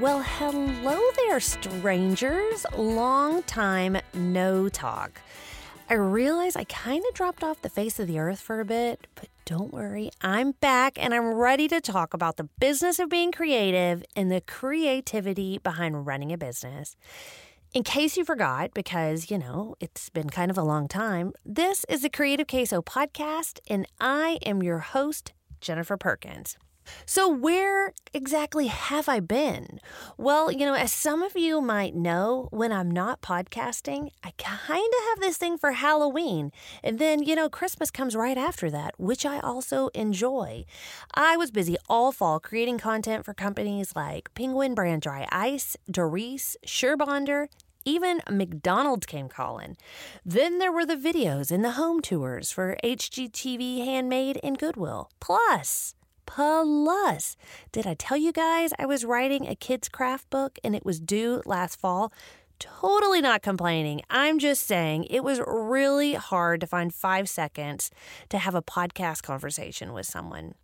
Well, hello there, strangers. Long time no talk. I realize I kind of dropped off the face of the earth for a bit, but don't worry, I'm back and I'm ready to talk about the business of being creative and the creativity behind running a business. In case you forgot, because, you know, it's been kind of a long time, this is the Creative Queso podcast, and I am your host, Jennifer Perkins. So, where exactly have I been? Well, you know, as some of you might know, when I'm not podcasting, I kind of have this thing for Halloween. And then, you know, Christmas comes right after that, which I also enjoy. I was busy all fall creating content for companies like Penguin Brand Dry Ice, Doris, Surebonder, even McDonald's came calling. Then there were the videos and the home tours for HGTV Handmade and Goodwill. Plus, Plus, did I tell you guys I was writing a kids' craft book and it was due last fall? Totally not complaining. I'm just saying it was really hard to find five seconds to have a podcast conversation with someone.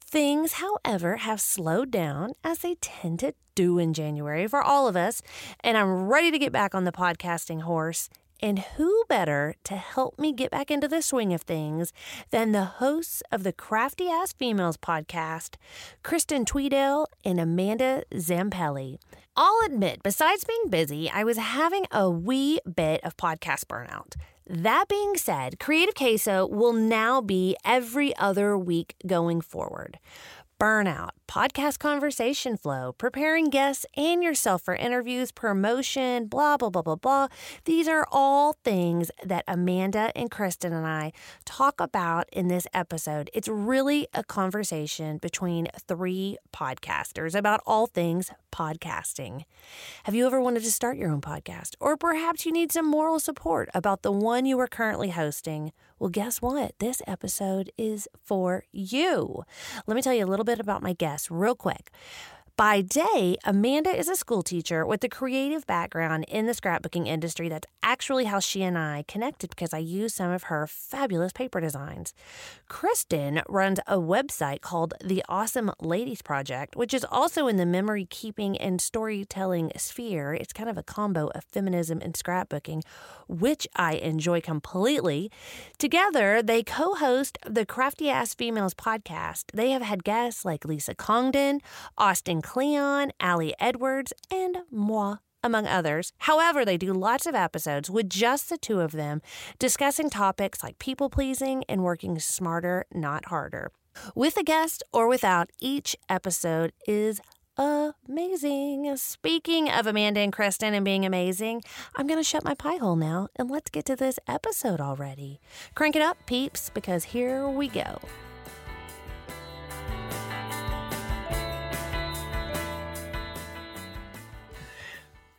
Things, however, have slowed down as they tend to do in January for all of us, and I'm ready to get back on the podcasting horse and who better to help me get back into the swing of things than the hosts of the Crafty Ass Females podcast, Kristen Tweedale and Amanda Zampelli. I'll admit, besides being busy, I was having a wee bit of podcast burnout. That being said, Creative Queso will now be every other week going forward burnout, podcast conversation flow, preparing guests and yourself for interviews, promotion, blah, blah, blah, blah, blah. These are all things that Amanda and Kristen and I talk about in this episode. It's really a conversation between three podcasters about all things podcasting. Have you ever wanted to start your own podcast? Or perhaps you need some moral support about the one you are currently hosting? Well, guess what? This episode is for you. Let me tell you a little bit about my guest real quick. By day, Amanda is a school teacher with a creative background in the scrapbooking industry. That's actually how she and I connected because I used some of her fabulous paper designs. Kristen runs a website called The Awesome Ladies Project, which is also in the memory keeping and storytelling sphere. It's kind of a combo of feminism and scrapbooking, which I enjoy completely. Together, they co host the Crafty Ass Females podcast. They have had guests like Lisa Congdon, Austin Kleon, Ali Edwards, and moi among others. However, they do lots of episodes with just the two of them discussing topics like people pleasing and working smarter, not harder. With a guest or without, each episode is amazing. Speaking of Amanda and Kristen and being amazing, I'm going to shut my pie hole now and let's get to this episode already. Crank it up, peeps, because here we go.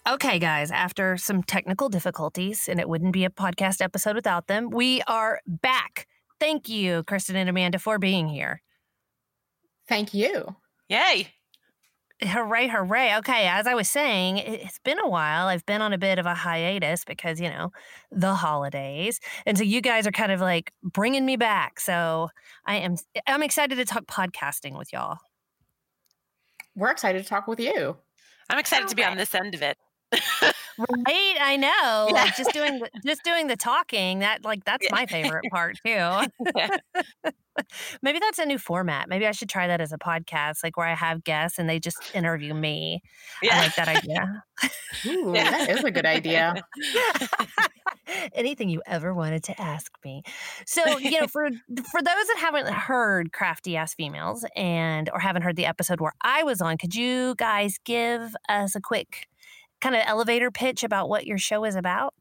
Okay, guys, after some technical difficulties, and it wouldn't be a podcast episode without them, we are back. Thank you, Kristen and Amanda, for being here. Thank you. Yay. Hooray, hooray. Okay, as I was saying, it's been a while. I've been on a bit of a hiatus because, you know, the holidays. And so you guys are kind of like bringing me back. So I am I'm excited to talk podcasting with y'all. We're excited to talk with you. I'm excited to be on this end of it right i know yeah. like just doing just doing the talking that like that's yeah. my favorite part too maybe that's a new format maybe i should try that as a podcast like where i have guests and they just interview me yeah. i like that idea Ooh, yeah. that is a good idea anything you ever wanted to ask me so you know for for those that haven't heard crafty ass females and or haven't heard the episode where i was on could you guys give us a quick kind of elevator pitch about what your show is about?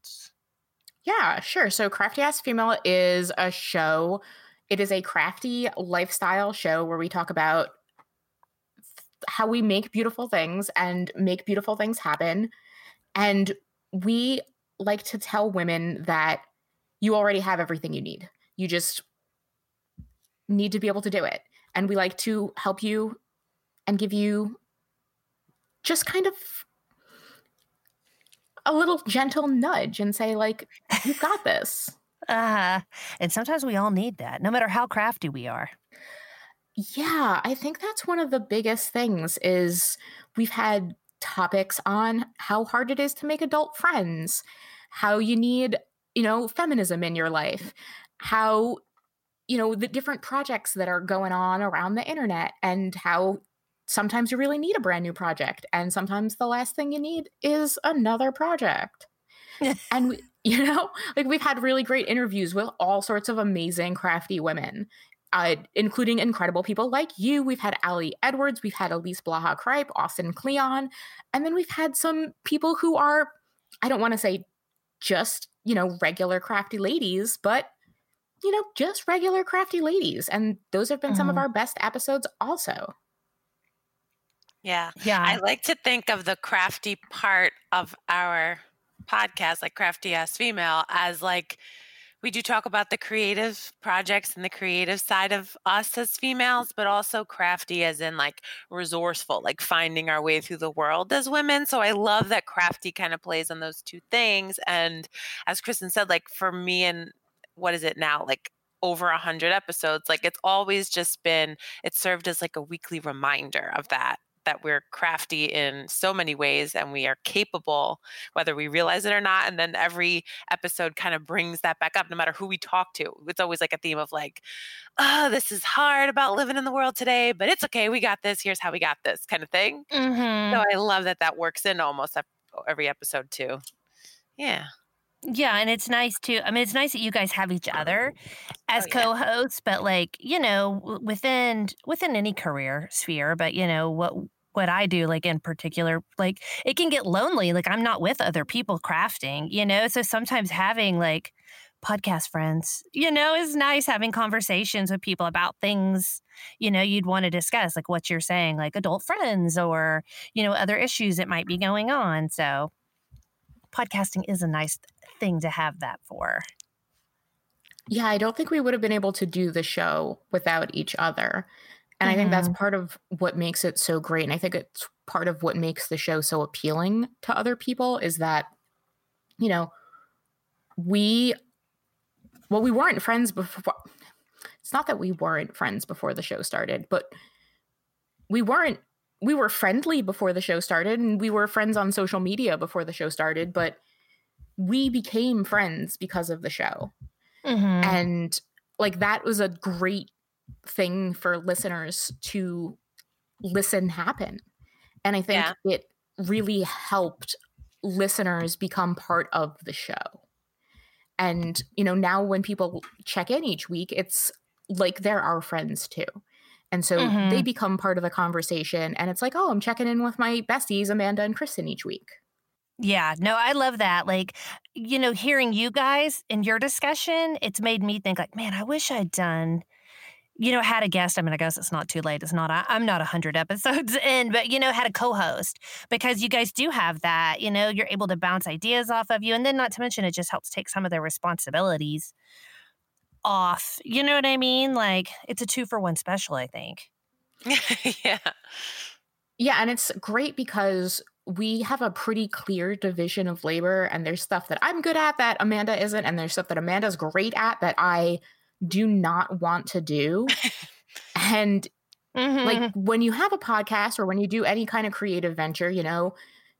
Yeah, sure. So, Crafty Ass Female is a show. It is a crafty lifestyle show where we talk about how we make beautiful things and make beautiful things happen. And we like to tell women that you already have everything you need. You just need to be able to do it. And we like to help you and give you just kind of a little gentle nudge and say like you've got this. Uh and sometimes we all need that no matter how crafty we are. Yeah, I think that's one of the biggest things is we've had topics on how hard it is to make adult friends, how you need, you know, feminism in your life, how you know, the different projects that are going on around the internet and how sometimes you really need a brand new project and sometimes the last thing you need is another project. and we, you know, like we've had really great interviews with all sorts of amazing crafty women uh, including incredible people like you. We've had Ali Edwards, we've had Elise Blaha Cripe, Austin Kleon, and then we've had some people who are, I don't want to say just, you know, regular crafty ladies, but, you know, just regular crafty ladies. And those have been mm-hmm. some of mm-hmm. our best episodes also. Yeah. Yeah. I like to think of the crafty part of our podcast, like Crafty Ass Female, as like, we do talk about the creative projects and the creative side of us as females, but also crafty as in like resourceful, like finding our way through the world as women. So I love that crafty kind of plays on those two things. And as Kristen said, like for me and what is it now? Like over a hundred episodes, like it's always just been, it served as like a weekly reminder of that that we're crafty in so many ways and we are capable, whether we realize it or not. And then every episode kind of brings that back up, no matter who we talk to. It's always like a theme of like, oh, this is hard about living in the world today, but it's okay. We got this. Here's how we got this kind of thing. Mm-hmm. So I love that that works in almost every episode too. Yeah. Yeah, and it's nice too. I mean, it's nice that you guys have each other as oh, yeah. co-hosts, but like you know, within within any career sphere. But you know what what I do, like in particular, like it can get lonely. Like I'm not with other people crafting, you know? So sometimes having like podcast friends, you know, is nice having conversations with people about things, you know, you'd want to discuss, like what you're saying, like adult friends or, you know, other issues that might be going on. So podcasting is a nice thing to have that for. Yeah, I don't think we would have been able to do the show without each other. And mm-hmm. I think that's mm-hmm. part of what makes it so great. And I think it's part of what makes the show so appealing to other people is that, you know, we, well, we weren't friends before. It's not that we weren't friends before the show started, but we weren't, we were friendly before the show started and we were friends on social media before the show started, but we became friends because of the show. Mm-hmm. And like that was a great thing for listeners to listen happen. And I think yeah. it really helped listeners become part of the show. And, you know, now when people check in each week, it's like they're our friends too. And so mm-hmm. they become part of the conversation. And it's like, oh, I'm checking in with my besties, Amanda and Kristen, each week. Yeah, no, I love that. Like, you know, hearing you guys in your discussion, it's made me think, like, man, I wish I'd done you know, had a guest. I mean, I guess it's not too late. It's not, I, am not 100 episodes in, but, you know, had a co host because you guys do have that. You know, you're able to bounce ideas off of you. And then, not to mention, it just helps take some of their responsibilities off. You know what I mean? Like, it's a two for one special, I think. yeah. Yeah. And it's great because we have a pretty clear division of labor, and there's stuff that I'm good at that Amanda isn't, and there's stuff that Amanda's great at that I do not want to do. and mm-hmm. like when you have a podcast or when you do any kind of creative venture, you know,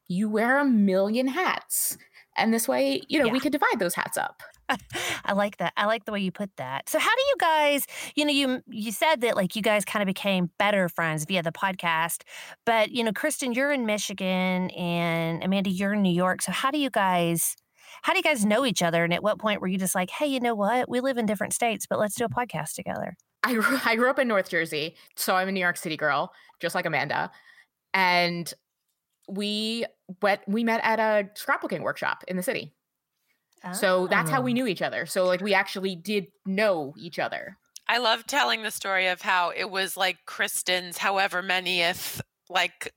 you wear a million hats. And this way, you know, yeah. we could divide those hats up. I like that. I like the way you put that. So how do you guys, you know, you you said that like you guys kind of became better friends via the podcast, but you know, Kristen, you're in Michigan and Amanda, you're in New York. So how do you guys how do you guys know each other? And at what point were you just like, hey, you know what? We live in different states, but let's do a podcast together? I grew, I grew up in North Jersey, so I'm a New York City girl, just like Amanda. And we went we met at a scrapbooking workshop in the city. Oh. So that's how we oh. knew each other. So like we actually did know each other. I love telling the story of how it was like Kristen's however many if like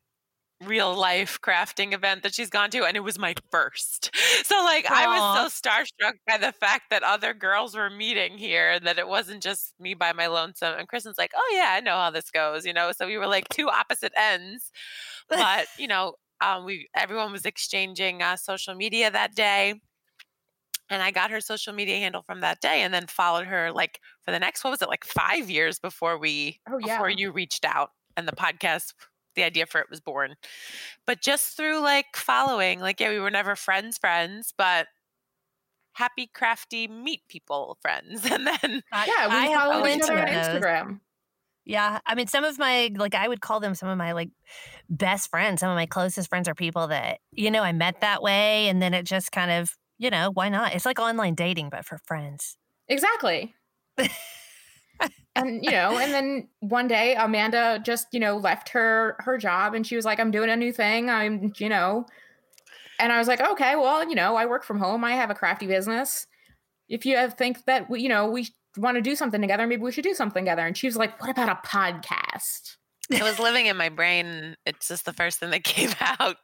real life crafting event that she's gone to and it was my first. So like Aww. I was so starstruck by the fact that other girls were meeting here and that it wasn't just me by my lonesome and Kristen's like, "Oh yeah, I know how this goes," you know. So we were like two opposite ends. But, you know, um we everyone was exchanging uh, social media that day And I got her social media handle from that day and then followed her like for the next, what was it, like five years before we, oh, yeah. before you reached out and the podcast, the idea for it was born. But just through like following, like, yeah, we were never friends, friends, but happy, crafty, meet people friends. And then yeah, we I followed each other on Instagram. Yeah. I mean, some of my, like, I would call them some of my, like, best friends. Some of my closest friends are people that, you know, I met that way. And then it just kind of, you know, why not? It's like online dating, but for friends. Exactly. and, you know, and then one day Amanda just, you know, left her, her job and she was like, I'm doing a new thing. I'm, you know, and I was like, okay, well, you know, I work from home. I have a crafty business. If you think that, we, you know, we want to do something together. Maybe we should do something together. And she was like, what about a podcast? It was living in my brain. It's just the first thing that came out.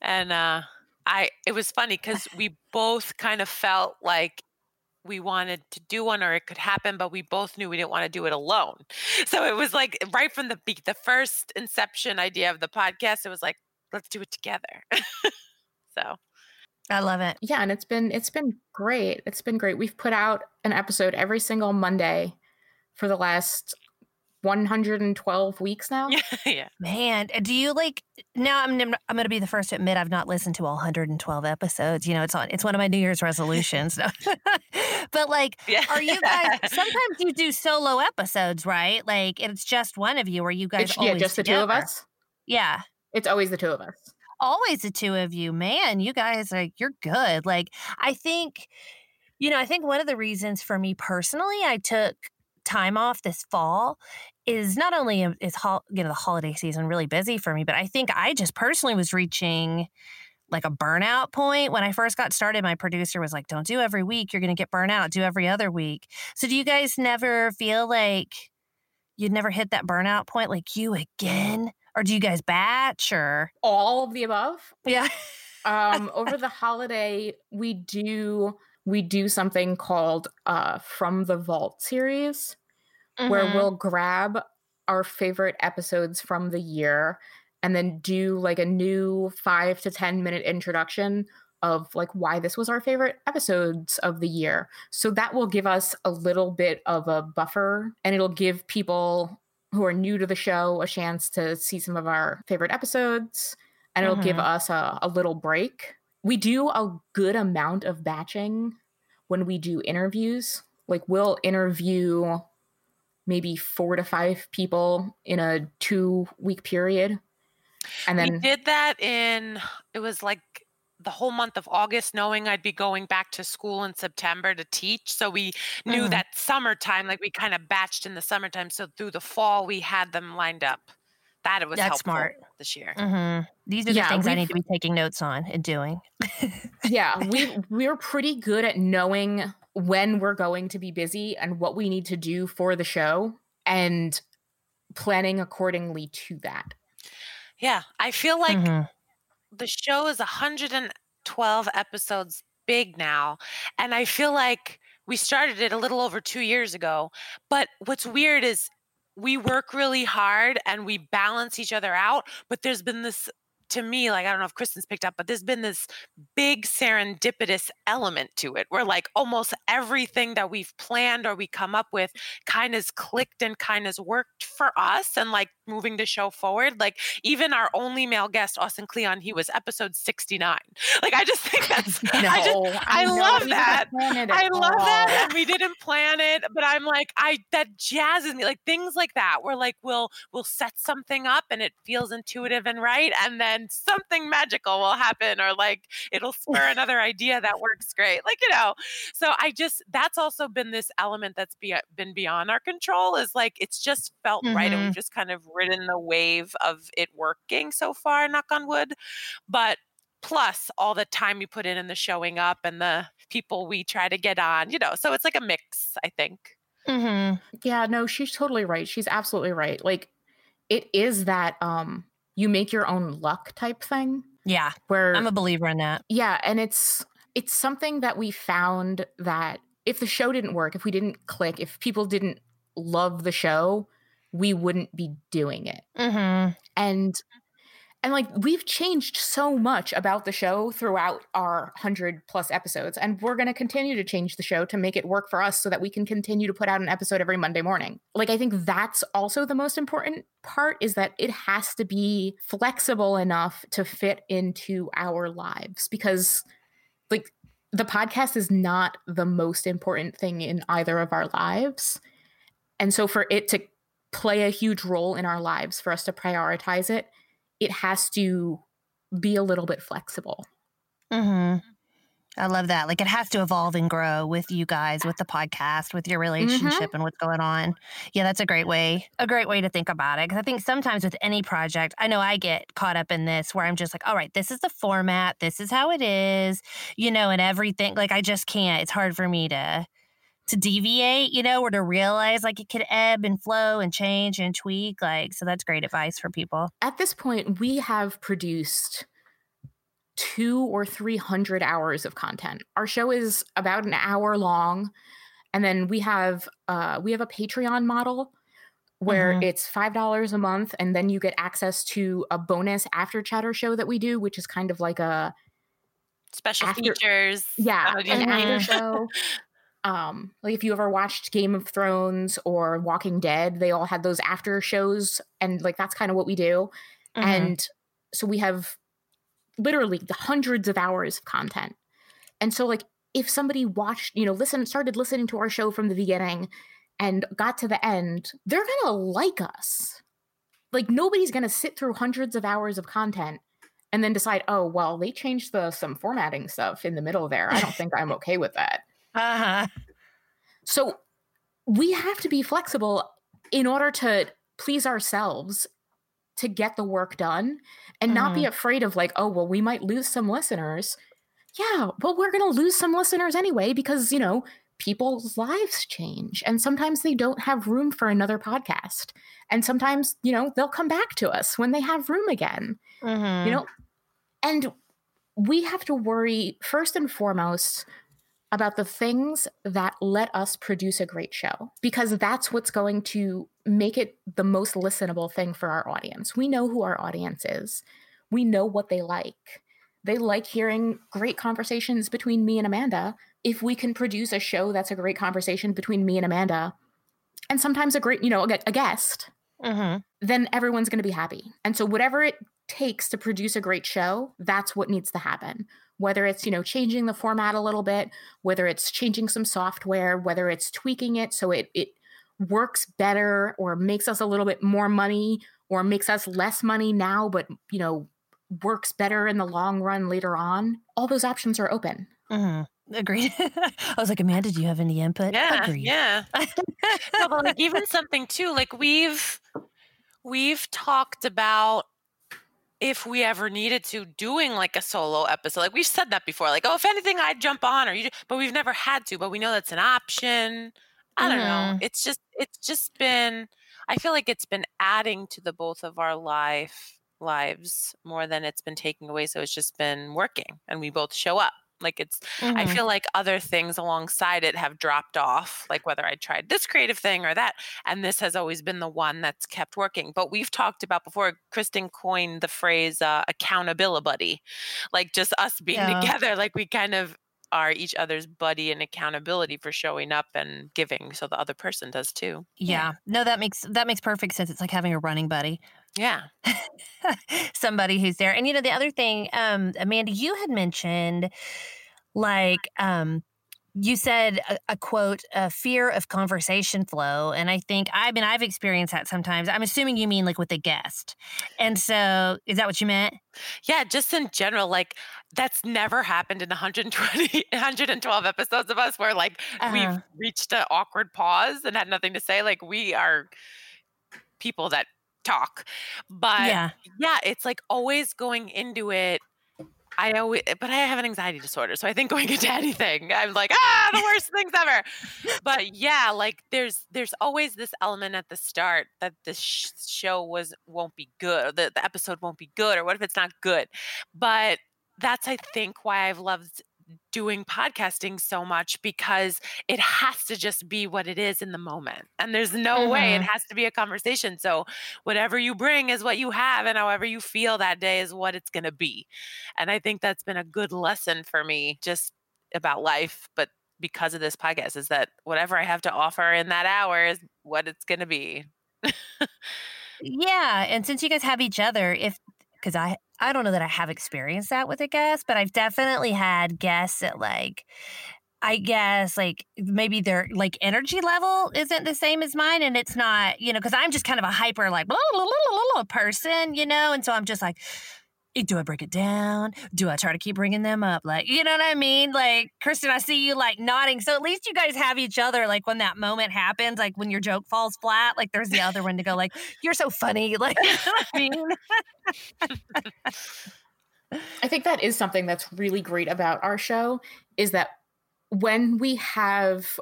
And uh, I, it was funny because we both kind of felt like we wanted to do one or it could happen, but we both knew we didn't want to do it alone. So it was like right from the the first inception idea of the podcast, it was like, let's do it together. so I love it. Yeah, and it's been it's been great. It's been great. We've put out an episode every single Monday for the last 112 weeks now. yeah. yeah. Man, uh, do you like now I'm I'm going to be the first to admit I've not listened to all 112 episodes. You know, it's on it's one of my New Year's resolutions. but like yeah. are you guys sometimes you do solo episodes, right? Like it's just one of you or you guys it's, Yeah, just together. the two of us. Yeah. It's always the two of us always the two of you. Man, you guys are you're good. Like I think you know, I think one of the reasons for me personally I took time off this fall is not only is you know the holiday season really busy for me, but I think I just personally was reaching like a burnout point when I first got started. My producer was like, "Don't do every week; you're going to get burnout. Do every other week." So, do you guys never feel like you'd never hit that burnout point? Like you again? Or do you guys batch or all of the above? Yeah. um, over the holiday, we do we do something called uh, From the Vault series, mm-hmm. where we'll grab our favorite episodes from the year and then do like a new five to 10 minute introduction of like why this was our favorite episodes of the year. So that will give us a little bit of a buffer and it'll give people who are new to the show a chance to see some of our favorite episodes and it'll mm-hmm. give us a, a little break. We do a good amount of batching when we do interviews. Like we'll interview maybe four to five people in a two week period. And then we did that in it was like the whole month of August, knowing I'd be going back to school in September to teach. So we knew mm. that summertime, like we kind of batched in the summertime. So through the fall, we had them lined up. That it was That's smart this year. Mm-hmm. These are the yeah, things I need to be taking notes on and doing. yeah, we we're pretty good at knowing when we're going to be busy and what we need to do for the show and planning accordingly to that. Yeah, I feel like mm-hmm the show is 112 episodes big now. And I feel like we started it a little over two years ago. But what's weird is we work really hard and we balance each other out. But there's been this to me, like I don't know if Kristen's picked up, but there's been this big serendipitous element to it where like almost everything that we've planned or we come up with kind of clicked and kind of worked for us and like moving the show forward. Like even our only male guest, Austin Kleon, he was episode 69. Like I just think that's no, I just I, I love that. I love all. that. And we didn't plan it, but I'm like, I that jazzes me. Like things like that where like we'll we'll set something up and it feels intuitive and right. And then something magical will happen or like it'll spur another idea that works great like you know so i just that's also been this element that's be, been beyond our control is like it's just felt mm-hmm. right and we've mm-hmm. just kind of ridden the wave of it working so far knock on wood but plus all the time you put in and the showing up and the people we try to get on you know so it's like a mix i think mm-hmm. yeah no she's totally right she's absolutely right like it is that um you make your own luck type thing. Yeah. Where I'm a believer in that. Yeah, and it's it's something that we found that if the show didn't work, if we didn't click, if people didn't love the show, we wouldn't be doing it. Mm-hmm. And And like we've changed so much about the show throughout our 100 plus episodes and we're going to continue to change the show to make it work for us so that we can continue to put out an episode every Monday morning. Like I think that's also the most important part is that it has to be flexible enough to fit into our lives because like the podcast is not the most important thing in either of our lives. And so for it to play a huge role in our lives, for us to prioritize it, it has to be a little bit flexible. Mm-hmm. I love that. Like it has to evolve and grow with you guys, with the podcast, with your mm-hmm. relationship mm-hmm. and what's going on. Yeah, that's a great way, a great way to think about it. Cause I think sometimes with any project, I know I get caught up in this where I'm just like, all right, this is the format. This is how it is, you know, and everything. Like I just can't, it's hard for me to, to deviate, you know, or to realize like it could ebb and flow and change and tweak. Like, so that's great advice for people. At this point, we have produced two or 300 hours of content. Our show is about an hour long. And then we have uh, we have a Patreon model where mm-hmm. it's five dollars a month, and then you get access to a bonus after chatter show that we do, which is kind of like a special after, features. Yeah, an after show um like if you ever watched game of thrones or walking dead they all had those after shows and like that's kind of what we do. Mm-hmm. and so we have literally the hundreds of hours of content. And so like if somebody watched you know listen started listening to our show from the beginning and got to the end they're gonna like us. Like nobody's gonna sit through hundreds of hours of content and then decide oh well they changed the some formatting stuff in the middle there. I don't think i'm okay with that uh-huh. So we have to be flexible in order to please ourselves to get the work done and mm-hmm. not be mm-hmm. afraid of like, oh, well, we might lose some listeners. Yeah, well, we're going to lose some listeners anyway because, you know, people's lives change and sometimes they don't have room for another podcast. And sometimes, you know, they'll come back to us when they have room again. Mm-hmm. You know, and we have to worry first and foremost about the things that let us produce a great show because that's what's going to make it the most listenable thing for our audience. We know who our audience is, we know what they like. They like hearing great conversations between me and Amanda. If we can produce a show that's a great conversation between me and Amanda, and sometimes a great, you know, a, guest, mm-hmm. then everyone's going to be happy. And so, whatever it takes to produce a great show, that's what needs to happen whether it's you know changing the format a little bit whether it's changing some software whether it's tweaking it so it it works better or makes us a little bit more money or makes us less money now but you know works better in the long run later on all those options are open mm-hmm. Agreed. I was like, Amanda, do you have any input? Yeah, Agreed. yeah. no, like even something too, like we've we've talked about if we ever needed to doing like a solo episode like we've said that before like oh if anything i'd jump on or you but we've never had to but we know that's an option. I don't mm-hmm. know it's just it's just been i feel like it's been adding to the both of our life lives more than it's been taking away so it's just been working and we both show up like it's, mm-hmm. I feel like other things alongside it have dropped off, like whether I tried this creative thing or that. And this has always been the one that's kept working. But we've talked about before, Kristen coined the phrase uh, accountability buddy, like just us being yeah. together, like we kind of are each other's buddy and accountability for showing up and giving so the other person does too. Yeah. yeah. No, that makes that makes perfect sense. It's like having a running buddy. Yeah. Somebody who's there. And you know, the other thing, um, Amanda, you had mentioned like um you said a, a, quote a fear of conversation flow and i think i mean i've experienced that sometimes i'm assuming you mean like with a guest and so is that what you meant yeah just in general like that's never happened in 120 112 episodes of us where like uh-huh. we've reached an awkward pause and had nothing to say like we are people that talk but yeah, yeah it's like always going into it I always, but I have an anxiety disorder, so I think going into anything, I'm like, ah, the worst things ever. But yeah, like there's there's always this element at the start that the sh- show was won't be good, the the episode won't be good, or what if it's not good? But that's I think why I've loved doing podcasting so much because it has to just be what it is in the moment. And there's no mm-hmm. way it mm-hmm. has to be a conversation. So whatever you bring is what you have and however you feel that day is what it's going to be. And I think that's been a good lesson for me just about life, but because of this podcast is that whatever I have to offer in that hour is what it's going to be. yeah, and since you guys have each other, if because I I don't know that I have experienced that with a guest, but I've definitely had guests that like I guess like maybe their like energy level isn't the same as mine and it's not, you know, cuz I'm just kind of a hyper like blah, blah, blah, person, you know, and so I'm just like Eh, do I break it down? Do I try to keep bringing them up? Like, you know what I mean? Like, Kristen, I see you like nodding. So at least you guys have each other. Like when that moment happens, like when your joke falls flat, like there's the other one to go like, you're so funny. Like, you know I mean? I think that is something that's really great about our show is that when we have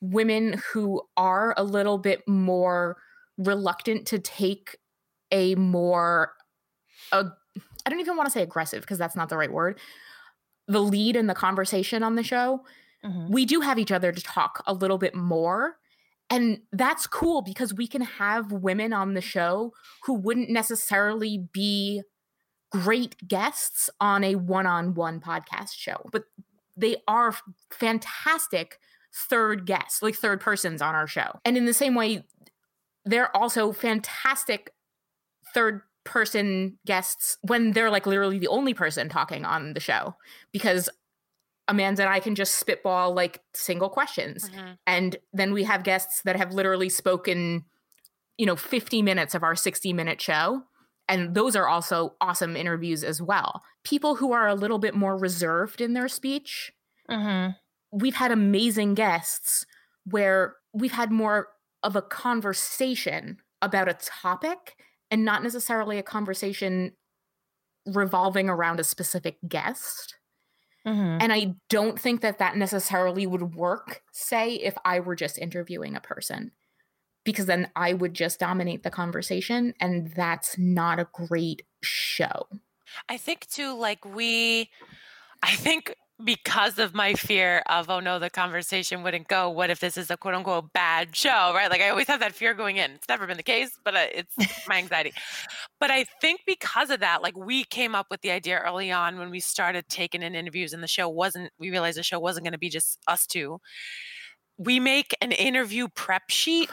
women who are a little bit more reluctant to take a more a I don't even want to say aggressive because that's not the right word. The lead in the conversation on the show, mm-hmm. we do have each other to talk a little bit more. And that's cool because we can have women on the show who wouldn't necessarily be great guests on a one on one podcast show, but they are fantastic third guests, like third persons on our show. And in the same way, they're also fantastic third person guests when they're like literally the only person talking on the show because Amanda and I can just spitball like single questions. Mm-hmm. And then we have guests that have literally spoken, you know, 50 minutes of our 60 minute show. And those are also awesome interviews as well. People who are a little bit more reserved in their speech. Mm-hmm. We've had amazing guests where we've had more of a conversation about a topic and not necessarily a conversation revolving around a specific guest. Mm-hmm. And I don't think that that necessarily would work, say, if I were just interviewing a person, because then I would just dominate the conversation, and that's not a great show. I think, too, like we, I think because of my fear of oh no the conversation wouldn't go. What if this is a quote unquote bad show right? Like i always have that fear going in. It's never been the case but uh, it's my anxiety. But i think because of that like we came up with the idea early on when we started taking in interviews and the show wasn't we realized the show wasn't going to be just us two. We make an interview prep sheet.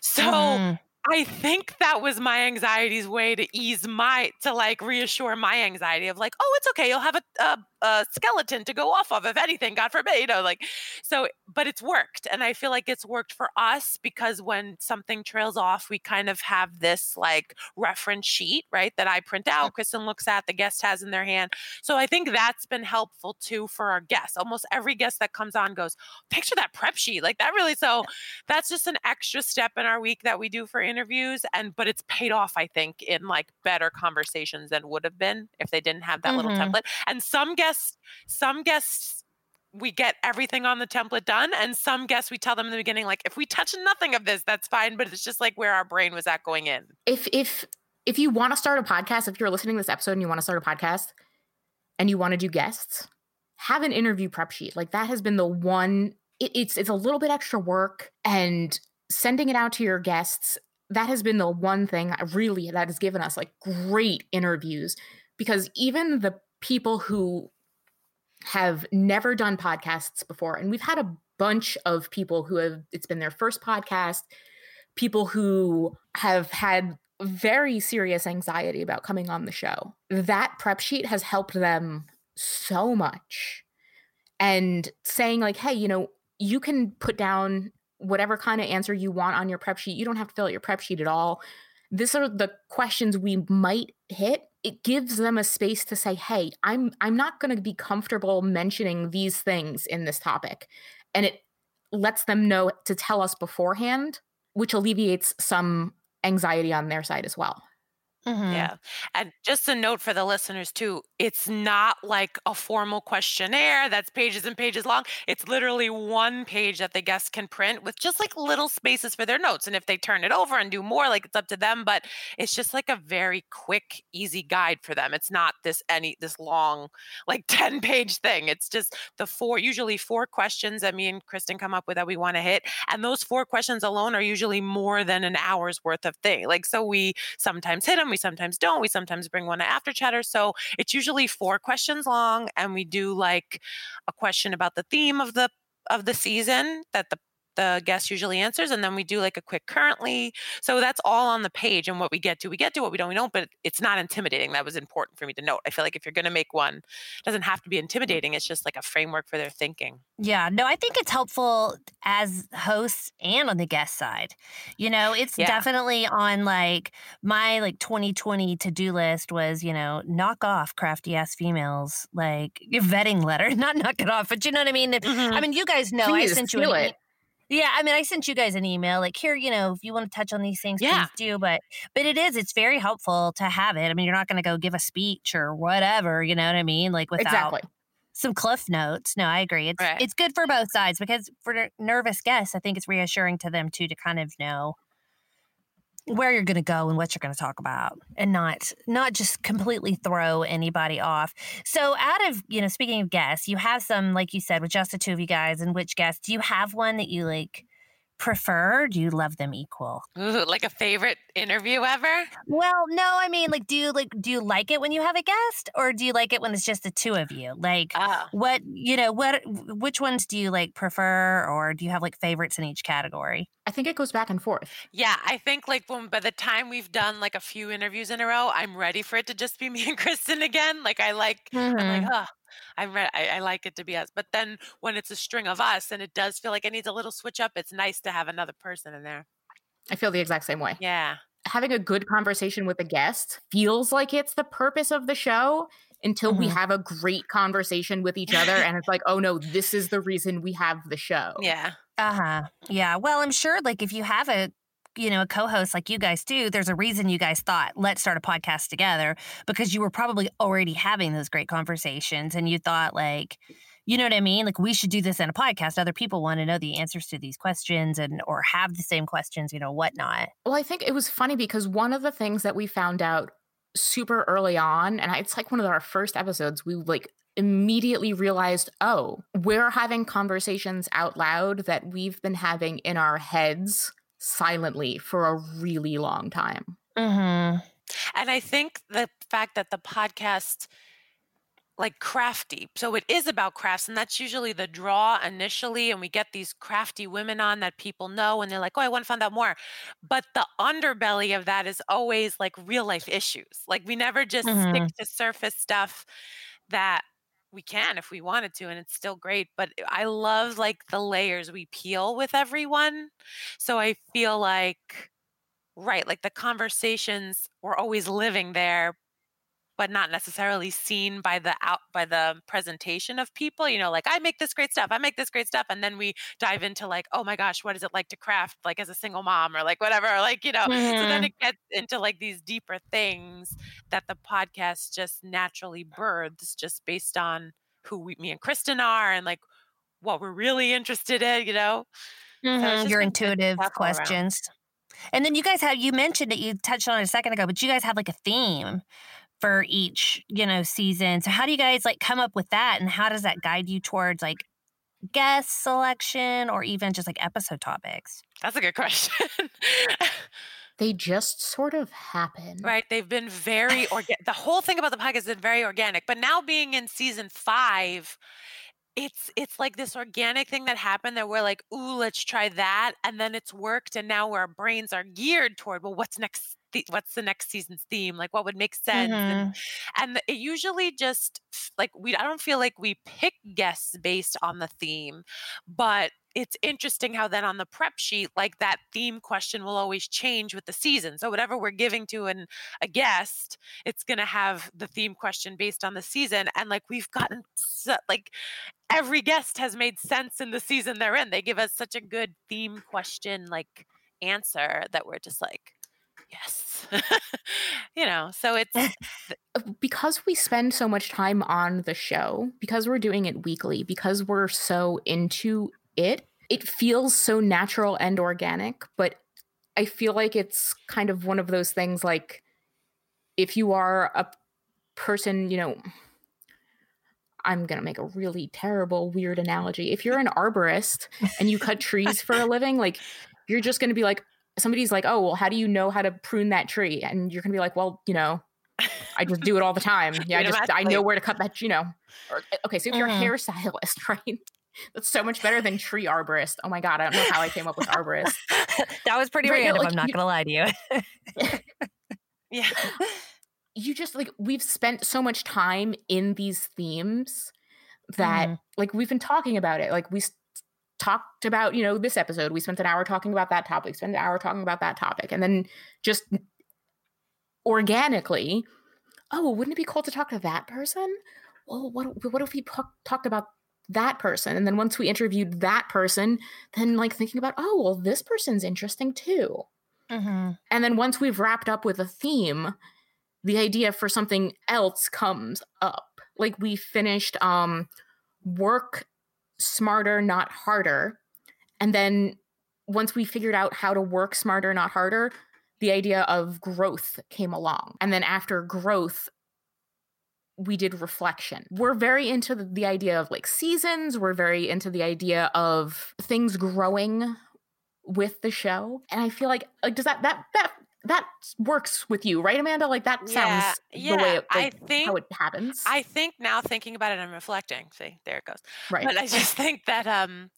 So mm. I think that was my anxiety's way to ease my to like reassure my anxiety of like, oh, it's okay. You'll have a, a a skeleton to go off of if anything god forbid you know like so but it's worked and i feel like it's worked for us because when something trails off we kind of have this like reference sheet right that i print out kristen looks at the guest has in their hand. So i think that's been helpful too for our guests. Almost every guest that comes on goes picture that prep sheet. Like that really so that's just an extra step in our week that we do for interviews and but it's paid off i think in like better conversations than would have been if they didn't have that mm-hmm. little template. And some guests guests, some guests we get everything on the template done and some guests we tell them in the beginning like if we touch nothing of this that's fine but it's just like where our brain was at going in. If if if you want to start a podcast if you're listening to this episode and you want to start a podcast and you want to do guests have an interview prep sheet. Like that has been the one it, it's it's a little bit extra work and sending it out to your guests that has been the one thing uh, really that has given us like great interviews because even the people who have never done podcasts before. And we've had a bunch of people who have, it's been their first podcast, people who have had very serious anxiety about coming on the show. That prep sheet has helped them so much. And saying, like, hey, you know, you can put down whatever kind of answer you want on your prep sheet. You don't have to fill out your prep sheet at all. These are the questions we might hit it gives them a space to say hey i'm i'm not going to be comfortable mentioning these things in this topic. And it lets them know to tell us beforehand which alleviates some anxiety on their side as well Mm-hmm. Yeah. And just a note for the listeners too, it's not like a formal questionnaire that's pages and pages long. It's literally one page that the guests can print with just like little spaces for their notes. And if they turn it over and do more, like it's up to them, but it's just like a very quick, easy guide for them. It's not this any this long, like 10 page thing. It's just the four, usually four questions that me and Kristen come up with that we want to hit. And those four questions alone are usually more than an hour's worth of thing. Like so we sometimes hit them we sometimes don't. We sometimes bring one after chatter. So it's usually four questions long, and we do like a question about the theme of the of the season that the the guest usually answers and then we do like a quick currently. So that's all on the page and what we get to we get to what we don't we don't but it's not intimidating. That was important for me to note. I feel like if you're going to make one it doesn't have to be intimidating it's just like a framework for their thinking. Yeah no i think it's helpful as hosts and on the guest side. You know it's yeah. definitely on like my like 2020 to-do list was you know knock off crafty ass females like your vetting letter not knock it off but you know what i mean? Mm-hmm. i mean you guys know Please, i sent you an, yeah, I mean, I sent you guys an email like here, you know, if you want to touch on these things, yeah. please do. But but it is, it's very helpful to have it. I mean, you're not going to go give a speech or whatever, you know what I mean? Like without exactly. some cliff notes. No, I agree. It's right. it's good for both sides because for nervous guests, I think it's reassuring to them too to kind of know where you're going to go and what you're going to talk about and not not just completely throw anybody off. So out of you know speaking of guests you have some like you said with just the two of you guys and which guests do you have one that you like prefer? Do you love them equal? Ooh, like a favorite interview ever? Well, no, I mean like do you like do you like it when you have a guest or do you like it when it's just the two of you? Like oh. what, you know, what which ones do you like prefer or do you have like favorites in each category? I think it goes back and forth. Yeah, I think like when by the time we've done like a few interviews in a row, I'm ready for it to just be me and Kristen again. Like I like mm-hmm. I'm like, oh, I'm re- I, I like it to be us. But then when it's a string of us and it does feel like it needs a little switch up, it's nice to have another person in there. I feel the exact same way. Yeah. Having a good conversation with a guest feels like it's the purpose of the show until mm-hmm. we have a great conversation with each other and it's like, oh no, this is the reason we have the show. Yeah. Uh-huh. Yeah. Well, I'm sure like if you have a you know, a co-host like you guys do, there's a reason you guys thought, let's start a podcast together because you were probably already having those great conversations and you thought like, you know what I mean? Like we should do this in a podcast. Other people want to know the answers to these questions and or have the same questions, you know, whatnot. Well, I think it was funny because one of the things that we found out super early on, and it's like one of our first episodes, we like immediately realized, oh, we're having conversations out loud that we've been having in our heads silently for a really long time. Mm-hmm. And I think the fact that the podcast like crafty. So it is about crafts, and that's usually the draw initially. And we get these crafty women on that people know, and they're like, oh, I want to find out more. But the underbelly of that is always like real life issues. Like we never just mm-hmm. stick to surface stuff that we can if we wanted to and it's still great but i love like the layers we peel with everyone so i feel like right like the conversations we're always living there but not necessarily seen by the out by the presentation of people you know like i make this great stuff i make this great stuff and then we dive into like oh my gosh what is it like to craft like as a single mom or like whatever like you know mm-hmm. so then mm-hmm. it gets into like these deeper things that the podcast just naturally births just based on who we, me and kristen are and like what we're really interested in you know mm-hmm. so your intuitive questions around. And then you guys have you mentioned that you touched on it a second ago, but you guys have like a theme for each, you know, season. So how do you guys like come up with that and how does that guide you towards like guest selection or even just like episode topics? That's a good question. they just sort of happen. Right. They've been very organic. the whole thing about the podcast has been very organic. But now being in season five, it's it's like this organic thing that happened that we're like, ooh, let's try that. And then it's worked. And now our brains are geared toward, well, what's next what's the next season's theme like what would make sense mm-hmm. and, and it usually just like we i don't feel like we pick guests based on the theme but it's interesting how then on the prep sheet like that theme question will always change with the season. So whatever we're giving to an, a guest it's going to have the theme question based on the season. And like we've gotten so, like every guest has made sense in the season they're in. They give us such a good theme question like answer that we're just like Yes. you know, so it's uh, because we spend so much time on the show, because we're doing it weekly, because we're so into it, it feels so natural and organic, but I feel like it's kind of one of those things like if you are a person, you know, I'm going to make a really terrible, weird analogy. If you're an arborist and you cut trees for a living, like you're just going to be like, somebody's like, oh, well, how do you know how to prune that tree? And you're going to be like, well, you know, I just do it all the time. Yeah, I just, I know where to cut that, you know. Or, okay, so if you're mm-hmm. a hairstylist, right? That's so much better than tree arborist. Oh my god, I don't know how I came up with arborist. that was pretty right, random. Like, I'm not you, gonna lie to you. yeah. You just like we've spent so much time in these themes that mm. like we've been talking about it. Like we talked about, you know, this episode, we spent an hour talking about that topic, spent an hour talking about that topic, and then just organically, oh, wouldn't it be cool to talk to that person? Well, what what if we p- talked about that person. And then once we interviewed that person, then like thinking about, oh, well, this person's interesting too. Mm-hmm. And then once we've wrapped up with a theme, the idea for something else comes up. Like we finished um, work smarter, not harder. And then once we figured out how to work smarter, not harder, the idea of growth came along. And then after growth, we did reflection. We're very into the, idea of like seasons. We're very into the idea of things growing with the show. And I feel like like does that that that that works with you, right, Amanda? Like that sounds yeah, yeah. the way it, like, I think how it happens. I think now thinking about it, I'm reflecting. See, there it goes. Right. But I just think that um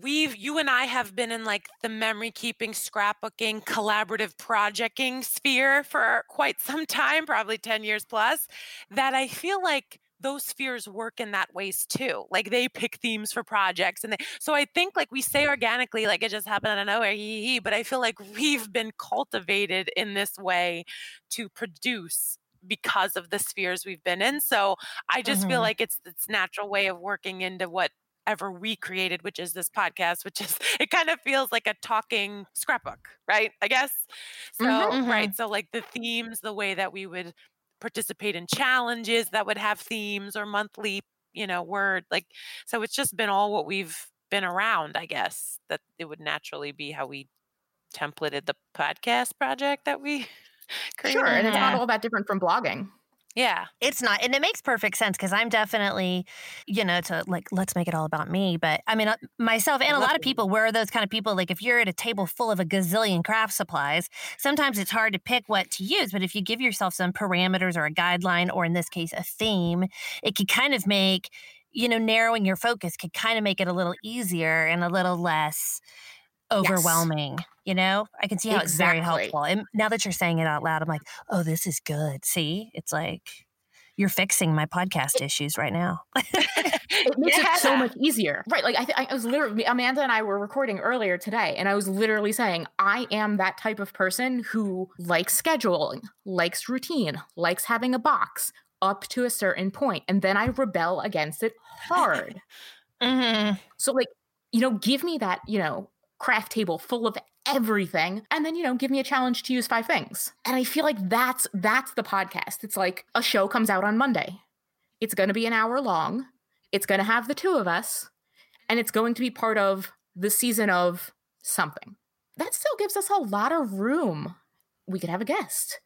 we've you and I have been in like the memory keeping, scrapbooking, collaborative projecting sphere for quite some time, probably 10 years plus, that I feel like those spheres work in that ways too. Like they pick themes for projects and they so I think like we say organically, like it just happened out of nowhere, hee hee, but I feel like we've been cultivated in this way to produce because of the spheres we've been in. So I just mm-hmm. feel like it's it's natural way of working into what ever we created, which is this podcast, which is it kind of feels like a talking scrapbook, right? I guess. So, mm-hmm. right. So, like the themes, the way that we would participate in challenges that would have themes or monthly, you know, word like, so it's just been all what we've been around, I guess, that it would naturally be how we templated the podcast project that we created. Sure. And it's not all that different from blogging. Yeah. It's not. And it makes perfect sense because I'm definitely, you know, to like, let's make it all about me. But I mean, uh, myself and a lot of people, we're those kind of people. Like, if you're at a table full of a gazillion craft supplies, sometimes it's hard to pick what to use. But if you give yourself some parameters or a guideline, or in this case, a theme, it could kind of make, you know, narrowing your focus could kind of make it a little easier and a little less overwhelming. Yes. You know, I can see how exactly. it's very helpful. And now that you're saying it out loud, I'm like, oh, this is good. See, it's like you're fixing my podcast issues right now. it makes yeah. it so much easier. Right. Like I, th- I was literally, Amanda and I were recording earlier today, and I was literally saying, I am that type of person who likes scheduling, likes routine, likes having a box up to a certain point, And then I rebel against it hard. mm-hmm. So, like, you know, give me that, you know, craft table full of everything. And then you know give me a challenge to use five things. And i feel like that's that's the podcast. It's like a show comes out on monday. It's going to be an hour long. It's going to have the two of us. And it's going to be part of the season of something. That still gives us a lot of room. We could have a guest.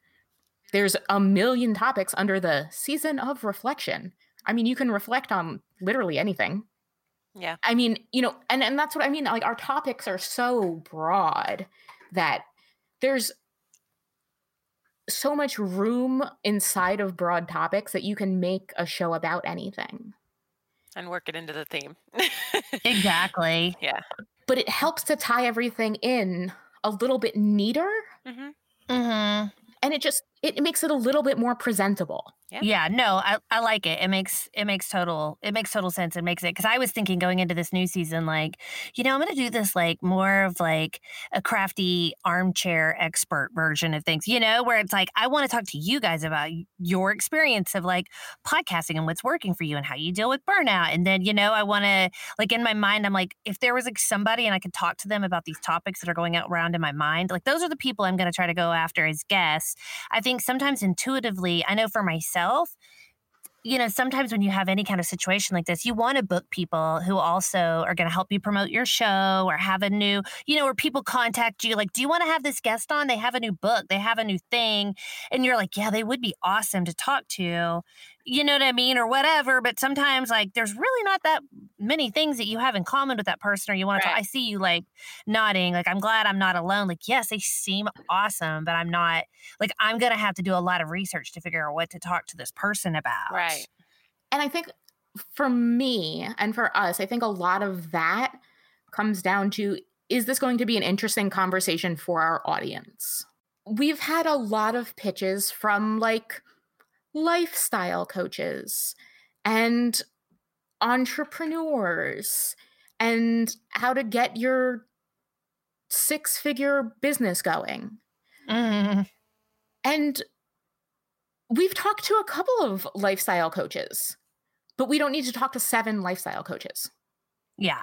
There's a million topics under the season of reflection. I mean you can reflect on literally anything yeah. I mean, you know, and, and that's what I mean. Like our topics are so broad that there's so much room inside of broad topics that you can make a show about anything and work it into the theme. exactly. Yeah. But it helps to tie everything in a little bit neater. Mm-hmm. Mm-hmm. And it just it makes it a little bit more presentable. Yeah. yeah, no, I, I like it. It makes it makes total it makes total sense. It makes it because I was thinking going into this new season, like, you know, I'm gonna do this like more of like a crafty armchair expert version of things, you know, where it's like I want to talk to you guys about your experience of like podcasting and what's working for you and how you deal with burnout. And then, you know, I wanna like in my mind, I'm like, if there was like somebody and I could talk to them about these topics that are going around in my mind, like those are the people I'm gonna try to go after as guests. I think sometimes intuitively, I know for myself you know, sometimes when you have any kind of situation like this, you want to book people who also are going to help you promote your show or have a new, you know, where people contact you like, do you want to have this guest on? They have a new book, they have a new thing. And you're like, yeah, they would be awesome to talk to you know what I mean, or whatever. But sometimes, like, there's really not that many things that you have in common with that person, or you want right. to. I see you like nodding, like, I'm glad I'm not alone. Like, yes, they seem awesome, but I'm not. Like, I'm gonna have to do a lot of research to figure out what to talk to this person about. Right. And I think for me and for us, I think a lot of that comes down to is this going to be an interesting conversation for our audience? We've had a lot of pitches from like lifestyle coaches and entrepreneurs and how to get your six figure business going. Mm. And we've talked to a couple of lifestyle coaches, but we don't need to talk to seven lifestyle coaches. Yeah.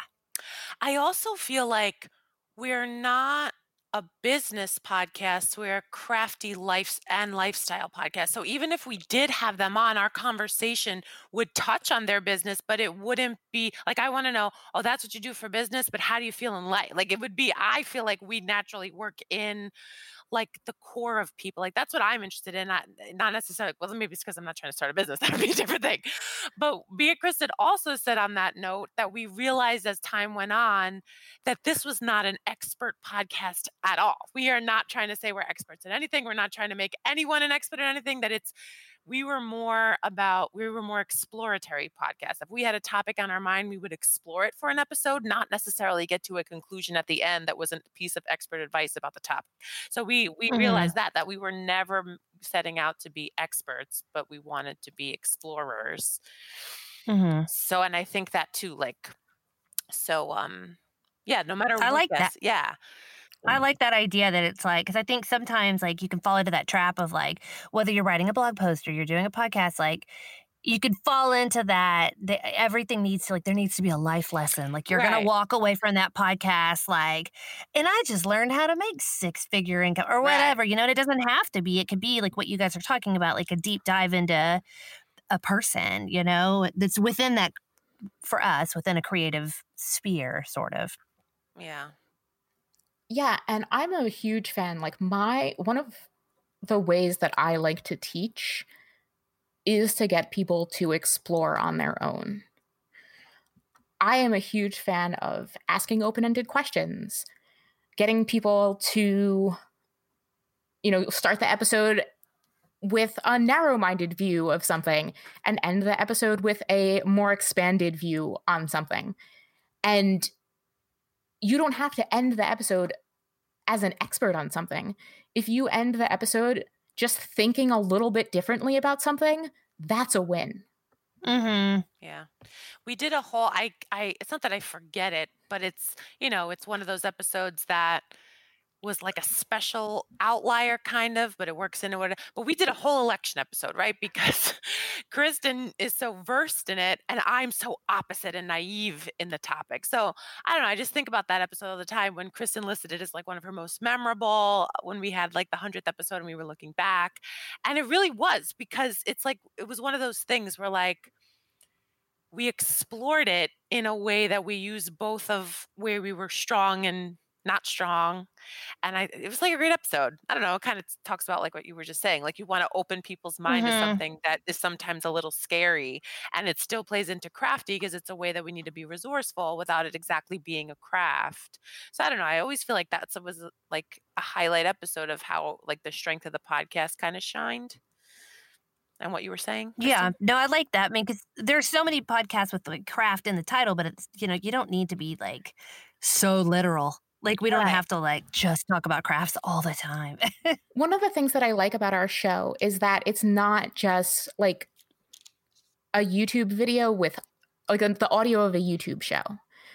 I also feel like we're not a business podcast, we're a crafty life and lifestyle podcast. So even if we did have them on, our conversation would touch on their business, but it wouldn't be like I want to know, oh, that's what you do for business, but how do you feel in life? Like it would be, I feel like we naturally work in like the core of people. Like that's what I'm interested in. Not, eh, not necessarily, well, maybe it's because I'm not trying to start a business. That would be a different thing. But Beatrice had also said on that note that we realized as time went on that this was not an expert podcast at all. We are not trying to say we're experts in anything. We're not trying to make anyone an expert in anything, that it's we were more about we were more exploratory podcast if we had a topic on our mind we would explore it for an episode not necessarily get to a conclusion at the end that wasn't a piece of expert advice about the topic. So we we mm-hmm. realized that that we were never setting out to be experts but we wanted to be explorers. Mm-hmm. so and i think that too like so um yeah no matter i like that. yeah I like that idea that it's like, because I think sometimes like you can fall into that trap of like, whether you're writing a blog post or you're doing a podcast, like you could fall into that, that everything needs to like there needs to be a life lesson like you're right. gonna walk away from that podcast like and i just learned how to make six figure income or whatever right. you know it doesn't have to be it could be like what you guys are talking about like a deep dive into a person you know that's within that for us within a creative sphere sort of yeah yeah, and I'm a huge fan. Like my one of the ways that I like to teach is to get people to explore on their own. I am a huge fan of asking open-ended questions, getting people to you know, start the episode with a narrow-minded view of something and end the episode with a more expanded view on something. And you don't have to end the episode as an expert on something. If you end the episode just thinking a little bit differently about something, that's a win. Mm-hmm. Yeah. We did a whole I I it's not that I forget it, but it's, you know, it's one of those episodes that was like a special outlier kind of, but it works into what. But we did a whole election episode, right? Because Kristen is so versed in it, and I'm so opposite and naive in the topic. So I don't know. I just think about that episode all the time when Kristen listed it as like one of her most memorable. Uh, when we had like the hundredth episode and we were looking back, and it really was because it's like it was one of those things where like we explored it in a way that we use both of where we were strong and not strong. And I it was like a great episode. I don't know, it kind of talks about like what you were just saying. Like you want to open people's mind mm-hmm. to something that is sometimes a little scary. And it still plays into crafty because it's a way that we need to be resourceful without it exactly being a craft. So I don't know. I always feel like that was like a highlight episode of how like the strength of the podcast kind of shined and what you were saying. Kristen? Yeah, no, I like that. I mean, because there's so many podcasts with like craft in the title, but it's you know you don't need to be like so literal Like we don't right. have to like just talk about crafts all the time. One of the things that I like about our show is that it's not just like a YouTube video with like the audio of a YouTube show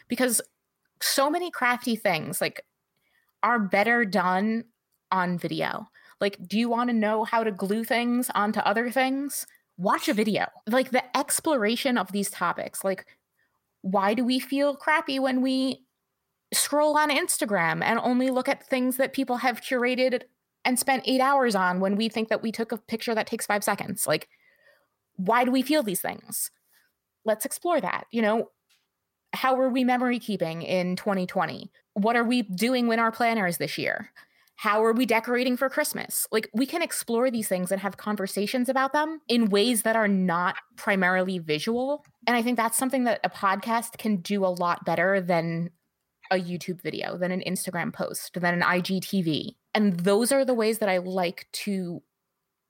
because so many crafty things like are better done on video. Like do you want to know how to glue things onto other things? Watch a video. Like the exploration of these topics like why do we feel crappy when we scroll on Instagram and only look at things that people have curated and spent eight hours on when we think that we took a picture that takes five seconds. Like, why do we feel these things? Let's explore that. You know, how are we memory keeping in 2020? What are we doing when our planners this year? How are we decorating for Christmas? Like, we can explore these things and have conversations about them in ways that are not primarily visual. And I think that's something that a podcast can do a lot better than a YouTube video, than an Instagram post, than an IGTV. And those are the ways that I like to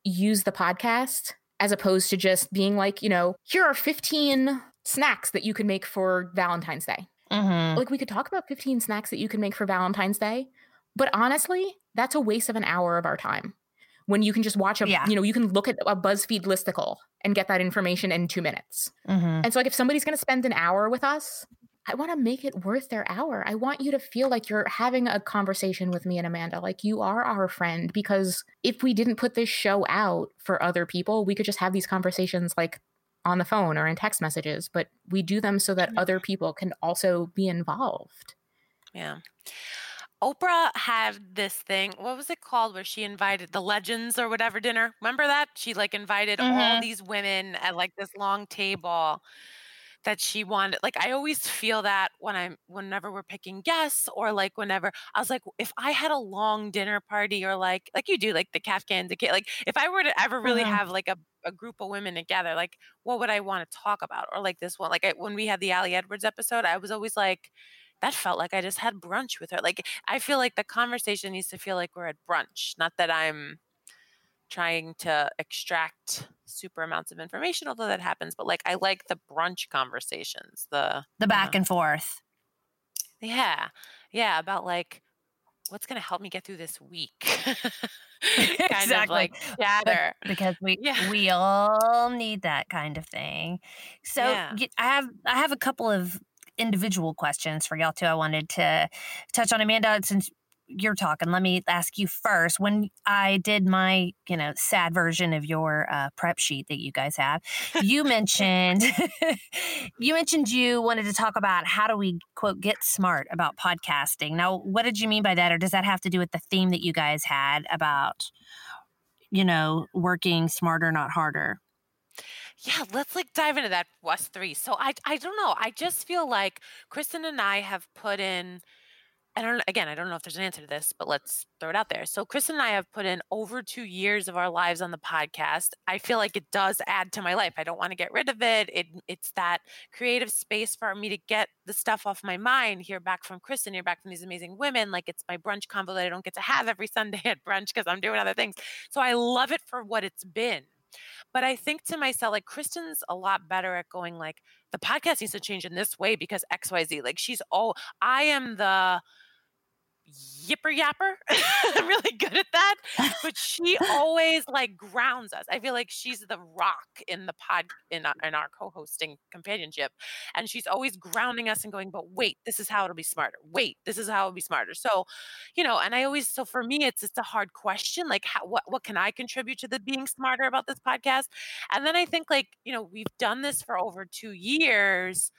use the podcast as opposed to just being like, you know, here are 15 snacks that you can make for Valentine's Day. Mm-hmm. Like, we could talk about 15 snacks that you can make for Valentine's Day, but honestly, that's a waste of an hour of our time when you can just watch a, yeah. you know, you can look at a BuzzFeed listicle and get that information in two minutes. Mm-hmm. And so, like, if somebody's going to spend an hour with us, I want to make it worth their hour. I want you to feel like you're having a conversation with me and Amanda, like you are our friend. Because if we didn't put this show out for other people, we could just have these conversations like on the phone or in text messages, but we do them so that other people can also be involved. Yeah. Oprah had this thing. What was it called? Where she invited the legends or whatever dinner. Remember that? She like invited mm-hmm. all these women at like this long table that she wanted like i always feel that when i'm whenever we're picking guests or like whenever i was like if i had a long dinner party or like like you do like the kafka and the like if i were to ever really mm-hmm. have like a, a group of women together like what would i want to talk about or like this one like I, when we had the ali edwards episode i was always like that felt like i just had brunch with her like i feel like the conversation needs to feel like we're at brunch not that i'm trying to extract super amounts of information although that happens but like i like the brunch conversations the the back uh, and forth yeah yeah about like what's going to help me get through this week kind exactly. of like gather because we yeah. we all need that kind of thing so yeah. i have i have a couple of individual questions for y'all too i wanted to touch on amanda since you're talking, let me ask you first. When I did my, you know, sad version of your uh, prep sheet that you guys have, you mentioned you mentioned you wanted to talk about how do we quote get smart about podcasting. Now, what did you mean by that, or does that have to do with the theme that you guys had about, you know, working smarter, not harder? Yeah, let's like dive into that West three. So I I don't know. I just feel like Kristen and I have put in I don't again, I don't know if there's an answer to this, but let's throw it out there. So Kristen and I have put in over 2 years of our lives on the podcast. I feel like it does add to my life. I don't want to get rid of it. It it's that creative space for me to get the stuff off my mind, hear back from Kristen, hear back from these amazing women. Like it's my brunch convo that I don't get to have every Sunday at brunch because I'm doing other things. So I love it for what it's been. But I think to myself, like Kristen's a lot better at going like the podcast needs to change in this way because XYZ. Like she's oh, I am the yipper yapper. I'm really good at that. But she always like grounds us. I feel like she's the rock in the pod in our, in our co-hosting companionship, and she's always grounding us and going, "But wait, this is how it'll be smarter. Wait, this is how it'll be smarter." So, you know, and I always so for me, it's it's a hard question. Like, how, what what can I contribute to the being smarter about this podcast? And then I think like you know we've done this for over two years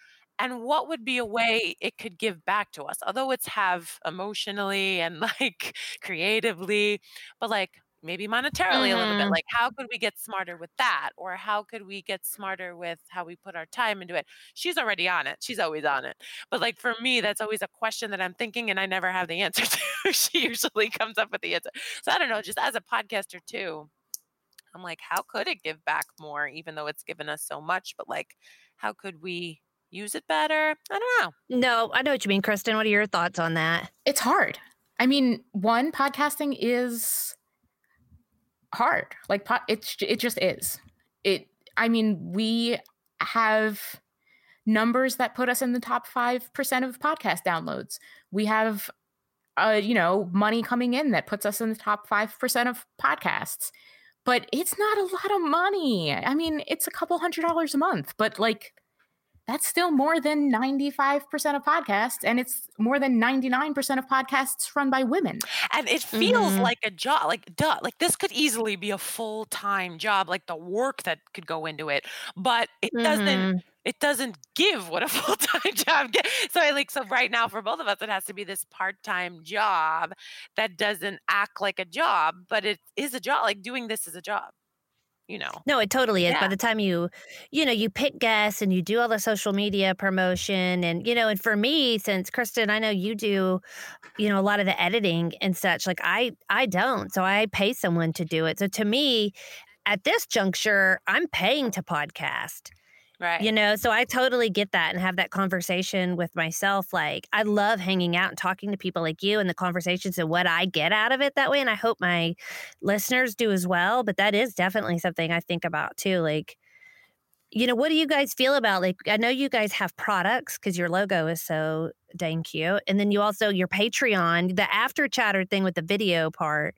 and what would be a way it could give back to us although it's have emotionally and like creatively but like maybe monetarily mm-hmm. a little bit mm-hmm. like how could we get smarter with that? Or how could we get smarter with how we put our time into it? She's already on it. She's always on it. But like for me that's always a question that i'm thinking and i never have the answer to. She usually comes up with the answer. So i don't know just as a podcaster too i'm like how could it give back more even though it's given us so much? But like how could we use it better? I don't know. No, I know what you mean, Kristen. What are your thoughts on that? It's hard. I mean, one podcasting is hard. Like it's it just is. It I mean, we have numbers that put us in the top 5% of podcast downloads. We have uh, you know, money coming in that puts us in the top 5% of podcasts. But it's not a lot of money. I mean, it's a couple hundred dollars a month, but like that's still more than 95% of podcasts and it's more than 99% of podcasts run by women and it feels mm-hmm. like a job like duh like this could easily be a full-time job like the work that could go into it but it mm-hmm. doesn't it doesn't give what a full-time job gets. So I like so right now for both of us it has to be this part-time job that doesn't act like a job, but it is a job. Like doing this is a job you know. No, it totally is. Yeah. By the time you, you know, you pick guests and you do all the social media promotion and, you know, and for me, since Kristen, I know you do, you know, a lot of the editing and such, like I, I don't. So I pay someone to do it. So to me, at this juncture, I'm paying to podcast. Right. You know, so I totally get that and have that conversation with myself. Like, I love hanging out and talking to people like you and the conversations and what I get out of it that way. And I hope my listeners do as well. But that is definitely something I think about too. Like, you know, what do you guys feel about? Like, I know you guys have products because your logo is so dang cute. And then you also, your Patreon, the after chatter thing with the video part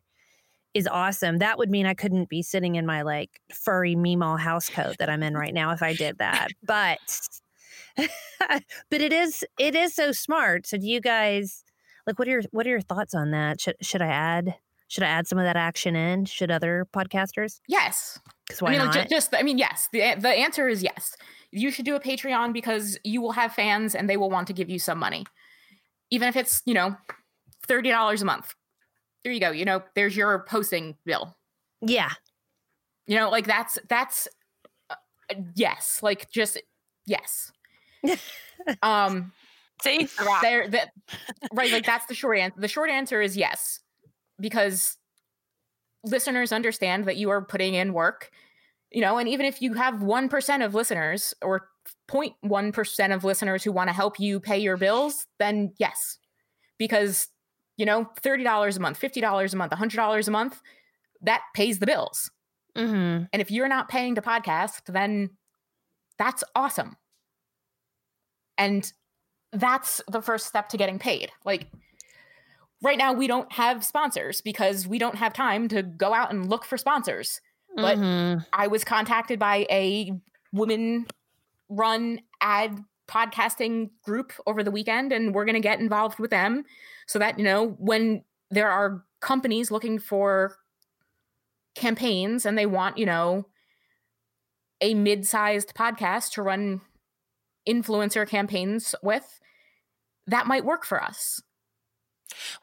is awesome. That would mean I couldn't be sitting in my like furry Meemaw house coat that I'm in right now if I did that. But but it is it is so smart. So do you guys like what are your what are your thoughts on that? Should should I add should I add some of that action in? Should other podcasters? Yes. Because why I mean, not? Like, just I mean, yes. The the answer is yes. You should do a Patreon because you will have fans and they will want to give you some money, even if it's you know thirty dollars a month there you go. You know, there's your posting bill. Yeah. You know, like that's that's uh, yes, like just yes. um See, there that right, like that's the short answer. The short answer is yes, because listeners understand that you are putting in work. You know, and even if you have one percent of listeners or 0.1 percent of listeners who want to help you pay your bills, then yes, because you know, $30 a month, $50 a month, $100 a month, that pays the bills. Mm-hmm. And if you're not paying to podcast, then that's awesome. And that's the first step to getting paid. Like right now, we don't have sponsors because we don't have time to go out and look for sponsors. But mm-hmm. I was contacted by a woman run ad podcasting group over the weekend, and we're going to get involved with them so that, you know, when there are companies looking for campaigns and they want, you know, a mid sized podcast to run influencer campaigns with, that might work for us.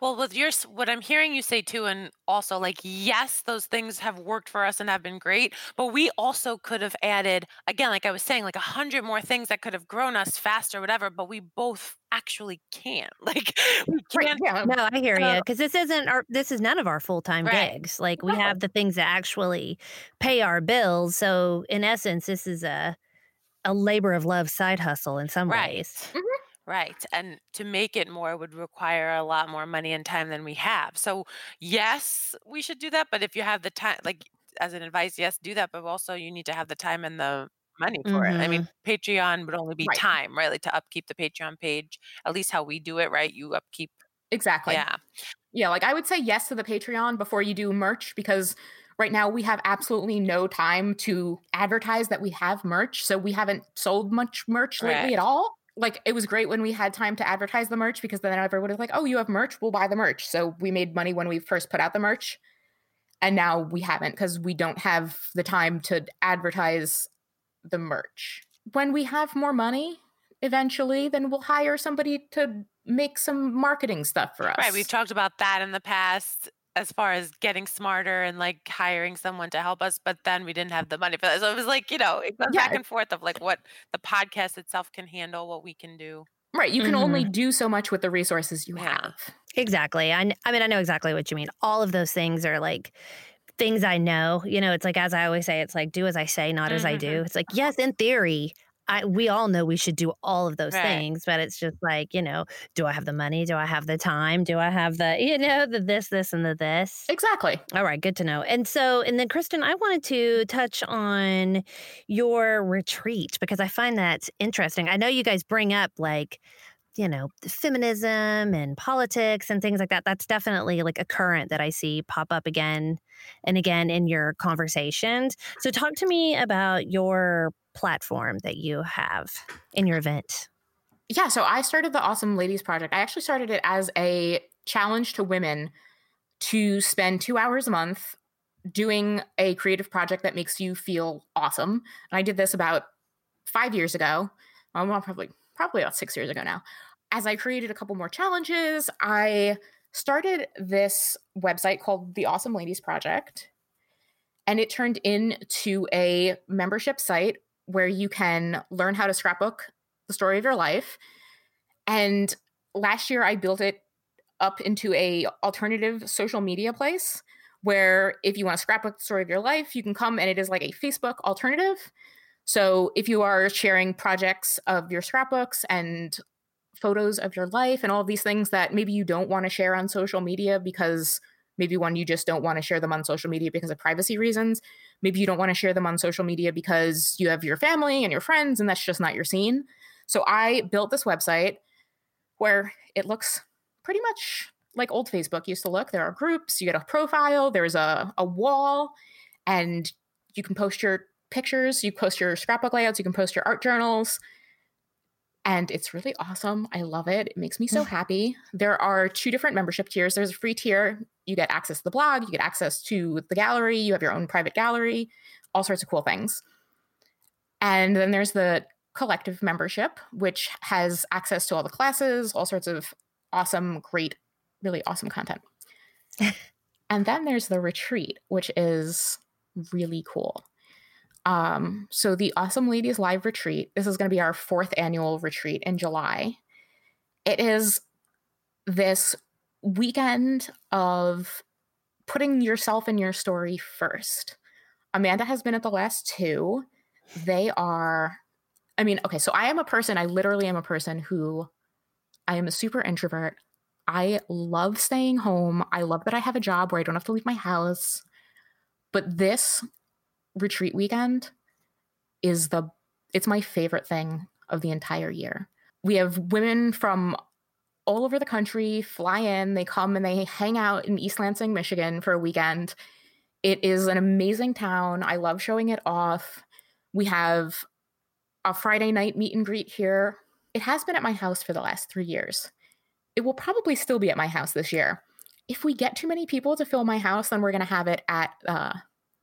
Well, with your what I'm hearing you say too, and also like, yes, those things have worked for us and have been great, but we also could have added, again, like I was saying, like a hundred more things that could have grown us faster, whatever, but we both actually can't. Like we can't. yeah. No, I hear you. Because this isn't our this is none of our full time right. gigs. Like we no. have the things that actually pay our bills. So in essence, this is a a labor of love side hustle in some right. ways. Mm-hmm. Right. And to make it more would require a lot more money and time than we have. So, yes, we should do that. But if you have the time, like as an advice, yes, do that. But also, you need to have the time and the money for it. I mean, mm-hmm. Patreon would only be Right. time, right? Like to upkeep the Patreon page, at least how we do it, right? You upkeep. Exactly. Yeah. Yeah, like I would say yes to the Patreon before you do merch because right now we have absolutely no time to advertise that we have merch. So we haven't sold much merch lately at all like it was great when we had time to advertise the merch because then everyone was like, "Oh, you have merch? We'll buy the merch." So we made money when we first put out the merch, and now we haven't because we don't have the time to advertise the merch. When we have more money, eventually, then we'll hire somebody to make some marketing stuff for us. Right. We've talked about that in the past as far as getting smarter and like hiring someone to help us, but then we didn't have the money for that. So it was like, you know, it goes yeah. back and forth of like what the podcast itself can handle, what we can do. Right. You can mm-hmm. only do so much with the resources you yeah. have. Exactly. I, I mean, I know exactly what you mean. All of those things are like things I know. You know, it's like, as I always say, it's like, do as I say, not mm-hmm. as I do. Mm-hmm. It's like, yes, in theory, I, we all know we should do all of those right. things, but it's just like, you know, do I have the money? Do I have the time? Do I have the, you know, the this, this, and the this? Exactly. All right, good to know. And so, and then Kristen, I wanted to touch on your retreat because I find that interesting. I know you guys bring up like you know, feminism and politics and things like that. That's definitely like a current that I see pop up again and again in your conversations. So, talk to me about your platform that you have in your event. Yeah, so I started the Awesome Ladies Project. I actually started it as a challenge to women to spend two hours a month doing a creative project that makes you feel awesome. And I did this about five years ago. Um, well, probably probably about six years ago now. As I created a couple more challenges, I started this website called the Awesome Ladies Project. And it turned into a membership site where you can learn how to scrapbook the story of your life. And last year I built it up into a alternative social media place where if you want to scrapbook the story of your life, you can come and it is like a Facebook alternative. So if you are sharing projects of your scrapbooks and photos of your life and all of these things that maybe you don't want to share on social media because maybe one you just don't want to share them on social media because of privacy reasons maybe you don't want to share them on social media because you have your family and your friends and that's just not your scene so i built this website where it looks pretty much like old facebook used to look there are groups you get a profile there's a, a wall and you can post your pictures, you post your scrapbook layouts, you can post your art journals. And it's really awesome. I love it. It makes me so mm. happy. There are two different membership tiers. There's a free tier. You get access to the blog, you get access to the gallery, you have your own private gallery, all sorts of cool things. And then there's the collective membership, which has access to all the classes, all sorts of awesome, great, really awesome content. and then there's the retreat, which is really cool. Um, so the Awesome Ladies Live Retreat, this is going to be our fourth annual retreat in July. It is this weekend of putting yourself and your story first. Amanda has been at the last two. They are, I mean, okay, so I am a person, I literally am a person who I am a super introvert. I love staying home. I love that I have a job where I don't have to leave my house. But this retreat weekend is the it's my favorite thing of the entire year. We have women from all over the country fly in, they come and they hang out in East Lansing, Michigan for a weekend. It is an amazing town. I love showing it off. We have a Friday night meet and greet here. It has been at my house for the last three years. It will probably still be at my house this year. If we get too many people to fill my house, then we're going to have it at uh,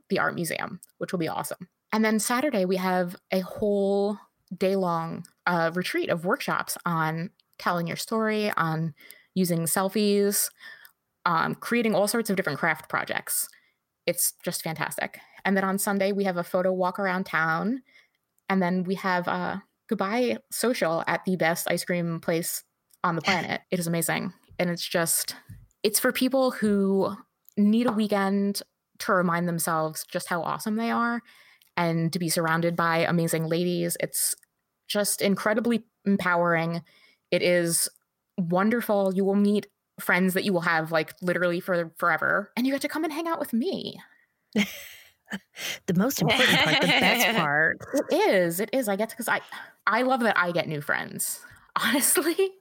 the art museum, which will be awesome. And then Saturday, we have a whole day long uh, retreat of workshops on telling your story, on using selfies, um, creating all sorts of different craft projects. It's just fantastic. And then on Sunday, we have a photo walk around town. And then we have a goodbye social at the best ice cream place on the planet. It is amazing. And it's just, it's for people who need a weekend to remind themselves just how awesome they are and to be surrounded by amazing ladies. It's just incredibly empowering. It is wonderful. You will meet friends that you will have like literally for forever and you get to come and hang out with me. the most important part, the best part. It is. It is. I get because I I love that I get new friends. Honestly,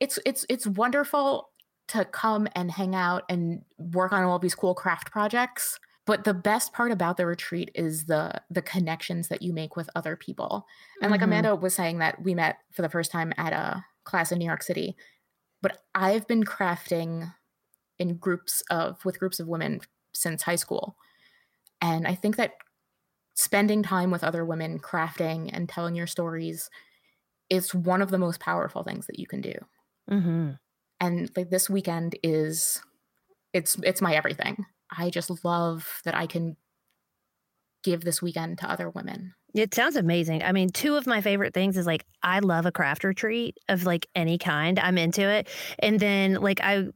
it's it's it's wonderful to come and hang out and work on all these cool craft projects but the best part about the retreat is the the connections that you make with other people. And like mm-hmm. amanda was saying that we met for the first time at a class in new york city but i've been crafting in groups of with groups of women since high school. And i think that spending time with other women crafting and telling your stories is one of the most powerful things that you can do. Mm-hmm. And like this weekend is it's it's my everything i just love that i can give this weekend to other women it sounds amazing. I mean, two of my favorite things is like I love a craft retreat of like any kind. I'm into it. And then like I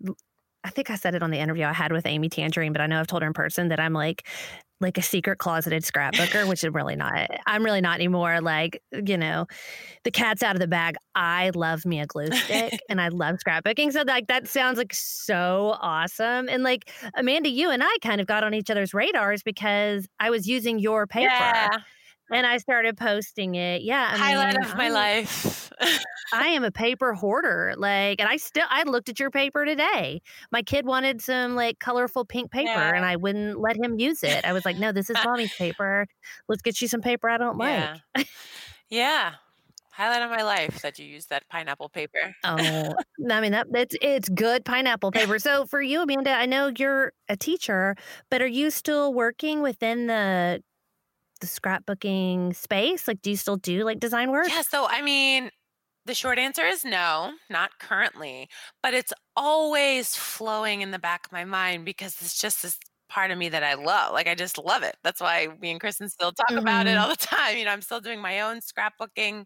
I think I said it on the interview I had with Amy Tangerine, but I know I've told her in person that I'm like like a secret closeted scrapbooker, which is really not. I'm really not anymore. Like, you know, the cat's out of the bag. I love me a glue stick and I love scrapbooking. So like that sounds like so awesome. And like Amanda, you and I kind of got on each other's radars because I was using your paper. Yeah. And I started posting it. Yeah, I highlight mean, of my life. I am a paper hoarder. Like, and I still I looked at your paper today. My kid wanted some like colorful pink paper, yeah. and I wouldn't let him use it. I was like, "No, this is mommy's paper. Let's get you some paper I don't yeah. like." yeah. Highlight of my life that you use that pineapple paper. oh, I mean that it's it's good pineapple paper. So for you, Amanda, I know you're a teacher, but are you still working within the the scrapbooking space? Like, do you still do like design work? Yeah. So, I mean, the short answer is no, not currently, but it's always flowing in the back of my mind because it's just this part of me that I love. Like, I just love it. That's why me and Kristen still talk mm-hmm. about it mm-hmm. all the time. You know, I'm still doing my own scrapbooking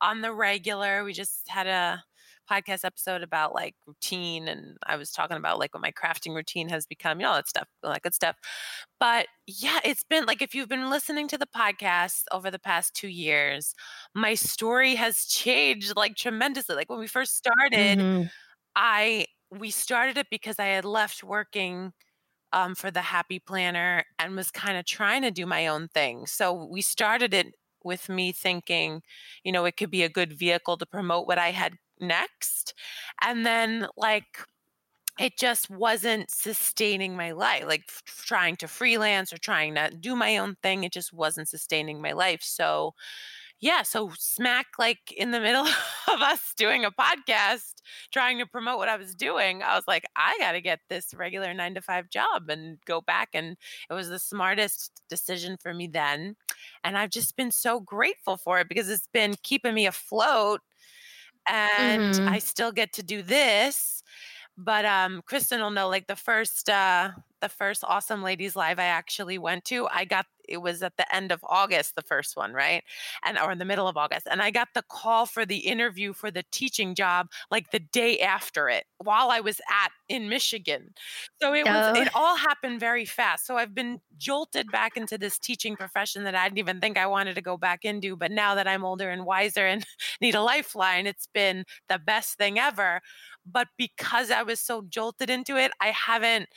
on the regular. We just had a podcast episode about like routine and I was talking about like what my crafting routine has become, you know, all that stuff, all that good stuff. But yeah, it's been like if you've been listening to the podcast over the past two years, my story has changed like tremendously. Like when we first started, mm-hmm. I we started it because I had left working um, for the Happy Planner and was kind of trying to do my own thing. So we started it with me thinking, you know, it could be a good vehicle to promote what I had next. And then, like, it just wasn't sustaining my life. Like, f- trying to freelance or trying to do my own thing, it just wasn't sustaining my life. So, yeah, so smack like in the middle of us doing a podcast, trying to promote what I was doing, I was like, I got to get this regular nine to five job and go back. And it was the smartest decision for me then. And I've just been so grateful for it because it's been keeping me afloat and mm-hmm. I still get to do this. But um, Kristen will know like the first uh, the first Awesome Ladies Live I actually went to, I got it was at the end of August, the first one, right? And or in the middle of August. And I got the call for the interview for the teaching job like the day after it while I was at in Michigan. So it was oh. it all happened very fast. So I've been jolted back into this teaching profession that I didn't even think I wanted to go back into. But now that I'm older and wiser and need a lifeline, it's been the best thing ever. But because I was so jolted into it, I haven't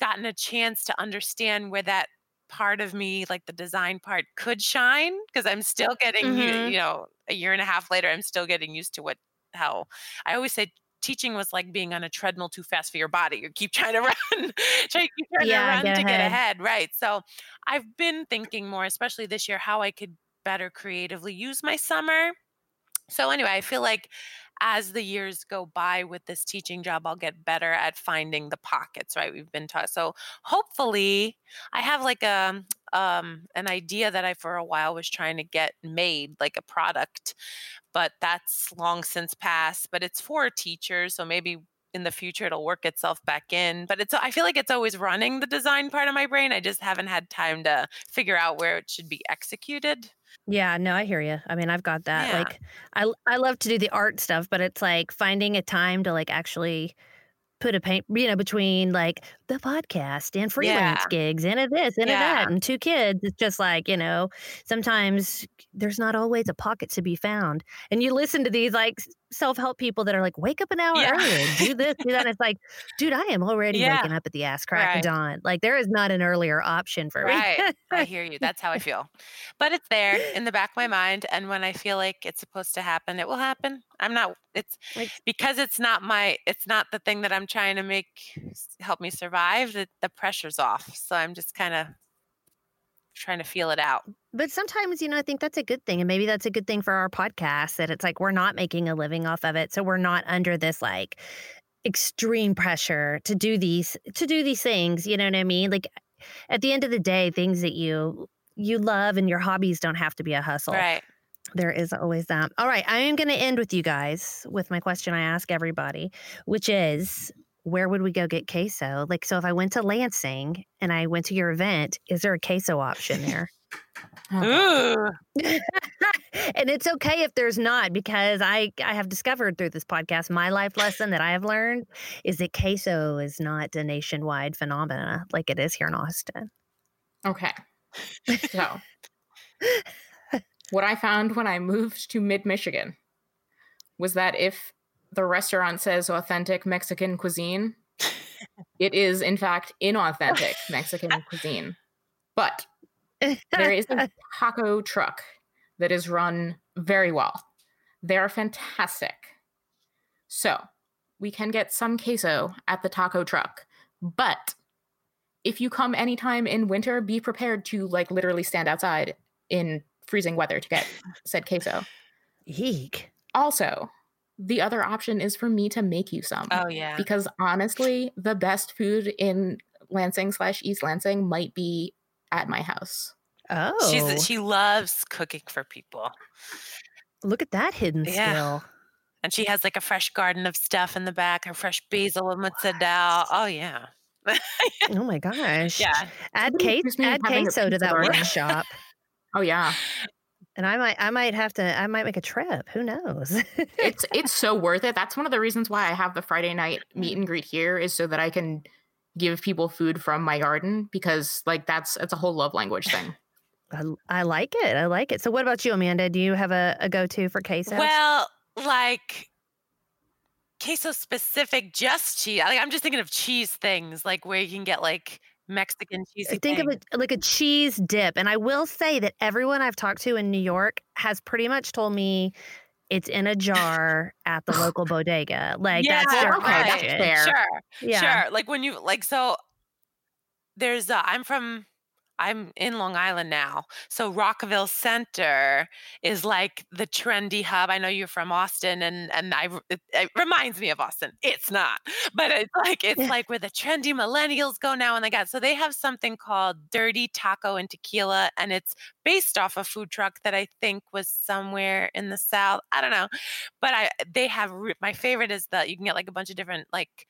gotten a chance to understand where that part of me, like the design part, could shine because I'm still getting, mm-hmm. you, you know, a year and a half later, I'm still getting used to what, how I always say teaching was like being on a treadmill too fast for your body. You keep trying to run, trying, keep trying yeah, to run get to ahead. get ahead. Right. So I've been thinking more, especially this year, how I could better creatively use my summer. So anyway, I feel like as the years go by with this teaching job, I'll get better at finding the pockets, right? We've been taught. So hopefully I have like a um an idea that I for a while was trying to get made, like a product, but that's long since passed. But it's for teachers, so maybe in the future it'll work itself back in but it's i feel like it's always running the design part of my brain i just haven't had time to figure out where it should be executed yeah, no, I hear you. I mean, I've got that. Yeah. Like I I love to do the art stuff, but it's like finding a time to like actually put a paint, you know, between like the podcast and freelance yeah. gigs and a this and yeah. a that and two kids. It's just like, you know, sometimes there's not always a pocket to be found. And you listen to these like self help people that are like, wake up an hour yeah. earlier, do this, do that. And it's like, dude, I am already yeah. waking up at the ass crack right. of dawn. Like there is not an earlier option for right. me. I hear you. That's how I feel. But it's there in the back of my mind. And when I feel like it's supposed to happen, it will happen. I'm not, it's like, because it's not my, it's not the thing that I'm trying to make help me survive, that the pressure's off. So I'm just kind of trying to feel it out. But sometimes, you know, I think that's a good thing. And maybe that's a good thing for our podcast that it's like we're not making a living off of it. So we're not under this like extreme pressure to do these to do these things. You know what I mean? Like at the end of the day, things that you you love and your hobbies don't have to be a hustle. Right. There is always that. All right. I am going to end with you guys with my question I ask everybody, which is where would we go get queso? Like, so if I went to Lansing and I went to your event, is there a queso option there? Oh, and it's okay if there's not because I I have discovered through this podcast my life lesson that I have learned is that queso is not a nationwide phenomena like it is here in Austin. Okay. So what I found when I moved to mid Michigan was that if the restaurant says authentic Mexican cuisine, it is in fact inauthentic Mexican cuisine. But there is a taco truck that is run very well. They are fantastic. So we can get some queso at the taco truck. But if you come anytime in winter, be prepared to like literally stand outside in freezing weather to get said queso. Eek. Also, the other option is for me to make you some. Oh yeah. Because honestly, the best food in Lansing slash East Lansing might be at my house. Oh, She's she loves cooking for people. look at that hidden Yeah. skill. And she has like a fresh garden of stuff in the back, her fresh basil and mozzarella. Oh yeah. Oh my gosh. yeah. Add, Somebody case, accused me of add having a queso to that garden. workshop. Oh yeah. And I might I might have to I might make a trip. Who knows? It's it's so worth it. That's one of the reasons why I have the Friday night mm-hmm. meet and greet here is so that I can give people food from my garden because like that's it's a whole love language thing. I, I like it. I like it. So what about you, Amanda? Do you have a, a go to for queso? Well, like queso specific, just cheese. Like, I'm just thinking of cheese things, like where you can get like Mexican cheese. think of it like a cheese dip. And I will say that everyone I've talked to in New York has pretty much told me it's in a jar at the local bodega. Like that's Yeah, their okay, that's fair. Sure. Yeah. Sure. Like when you like so there's uh I'm from I'm in Long Island now. So Rockville Centre is like the trendy hub. I know you're from Austin and and I it, it reminds me of Austin. It's not. But it's like it's Yeah. like where the trendy millennials go now and they got so they have something called Dirty Taco and Tequila and it's based off a food truck that I think was somewhere in the south. I don't know. But I they have my favorite is the you can get like a bunch of different like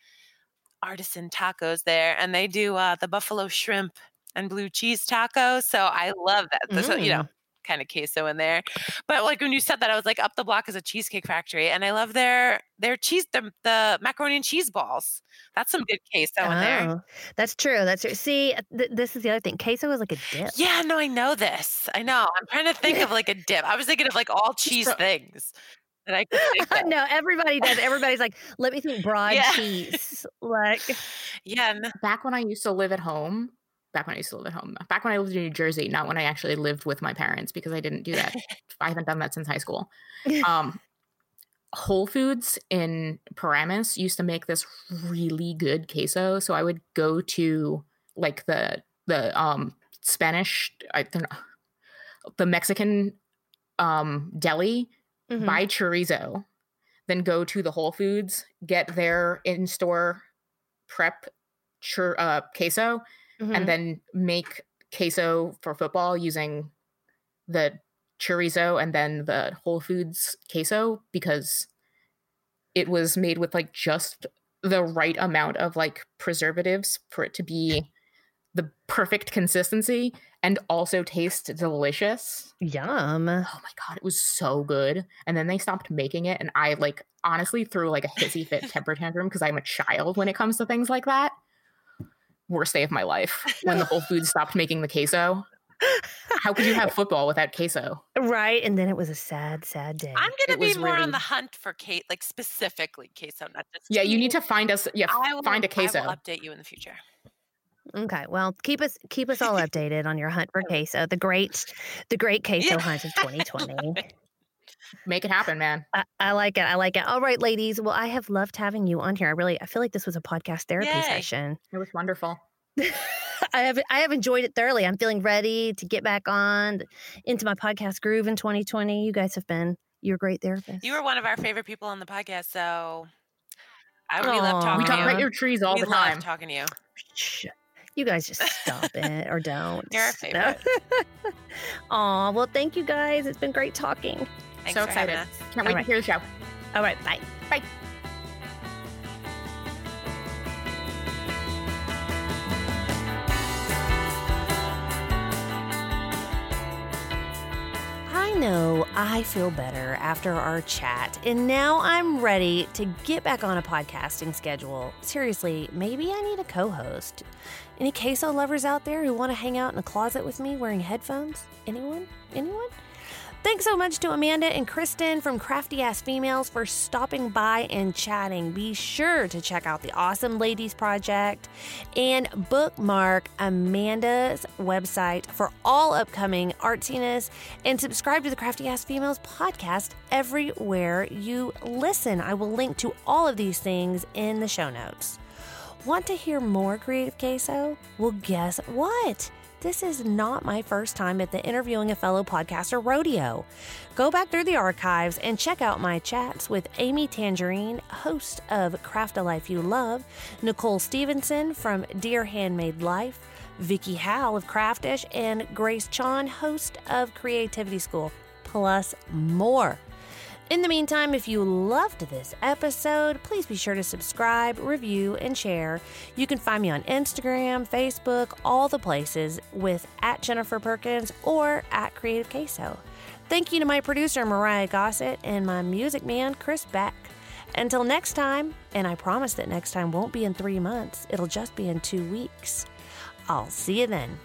artisan tacos there and they do uh the buffalo shrimp and blue cheese taco. so i love that there's a, you know mm. kind of queso in there but like when you said that i was like up the block is a cheesecake factory and i love their their cheese the, the macaroni and cheese balls that's some good queso in there Oh, that's true. That's true. See, th- this is the other thing. Queso is like a dip. yeah no i know this i know i'm trying to think of like a dip i was thinking of like all cheese so- things that i could no, everybody does. Everybody's like, let me think broad Yeah. cheese. Like, yeah back when I used to live at home, back when I used to live at home, back when I lived in New Jersey, not when I actually lived with my parents because I didn't do that. I haven't done that since high school. Um, Whole Foods in Paramus used to make this really good queso. So I would go to like the the um Spanish, I don't know, the Mexican um deli mhm. buy chorizo, then go to the Whole Foods, get their in store prep chur- uh, queso, Mhm. and then make queso for football using the chorizo and then the Whole Foods queso because it was made with like just the right amount of like preservatives for it to be the perfect consistency and also taste delicious. Yum. Oh my god, it was so good. And then they stopped making it, and I like honestly threw like a hissy fit temper tantrum because I'm a child when it comes to things like that. Worst day of my life when the Whole Foods stopped making the queso. How could you have football without queso? Right. And then it was a sad, sad day. i'm gonna It be was more on the hunt for kate like specifically queso not just Yeah, you need to find us. Yeah, I will, find a queso. I will update you in the future. Okay, well, keep us keep us all updated on your hunt for queso, the great the great queso Yeah. hunt of 2020. Make it happen, man. I, I like it. I like it. All right, ladies. Well, I have loved having you on here. I really I feel like this was a podcast therapy Yay. session. It was wonderful. I have I have enjoyed it thoroughly. I'm feeling ready to get back on into my podcast groove in 2020. You guys have been you're great therapists. You were one of our favorite people on the podcast, so I we love talking We talk you. about your trees all we the love time. talking to you. You guys just stop it or don't. You're our favorite. Aw, well, thank you guys. It's been great talking. Thanks so for excited. us. Can't wait All to hear the show. All right, bye. Bye. I know I feel better after our chat, and now I'm ready to get back on a podcasting schedule. Seriously, maybe I need a co host. Any queso lovers out there who want to hang out in a closet with me wearing headphones? Anyone? Anyone? Thanks so much to Amanda and Kristen from Crafty Ass Females for stopping by and chatting. Be sure to check out the Awesome Ladies Project and bookmark Amanda's website for all upcoming artsiness and subscribe to the Crafty Ass Females podcast everywhere you listen. I will link to all of these things in the show notes. Want to hear more Creative Queso? Well, guess what? This is not my first time at the Interviewing a Fellow Podcaster rodeo. Go back through the archives and check out my chats with Amy Tangerine, host of Craft a Life You Love, Nicole Stevenson from Dear Handmade Life, Vickie Howell of Craftish, and Grace Chon, host of Creativity School, plus more. In the meantime, if you loved this episode, please be sure to subscribe, review, and share. You can find me on Instagram, Facebook, all the places with at Jennifer Perkins or at Creative Queso. Thank you to my producer, Mariah Gossett, and my music man, Chris Beck. Until next time, and I promise that next time won't be in three months, it'll just be in two weeks. I'll see you then.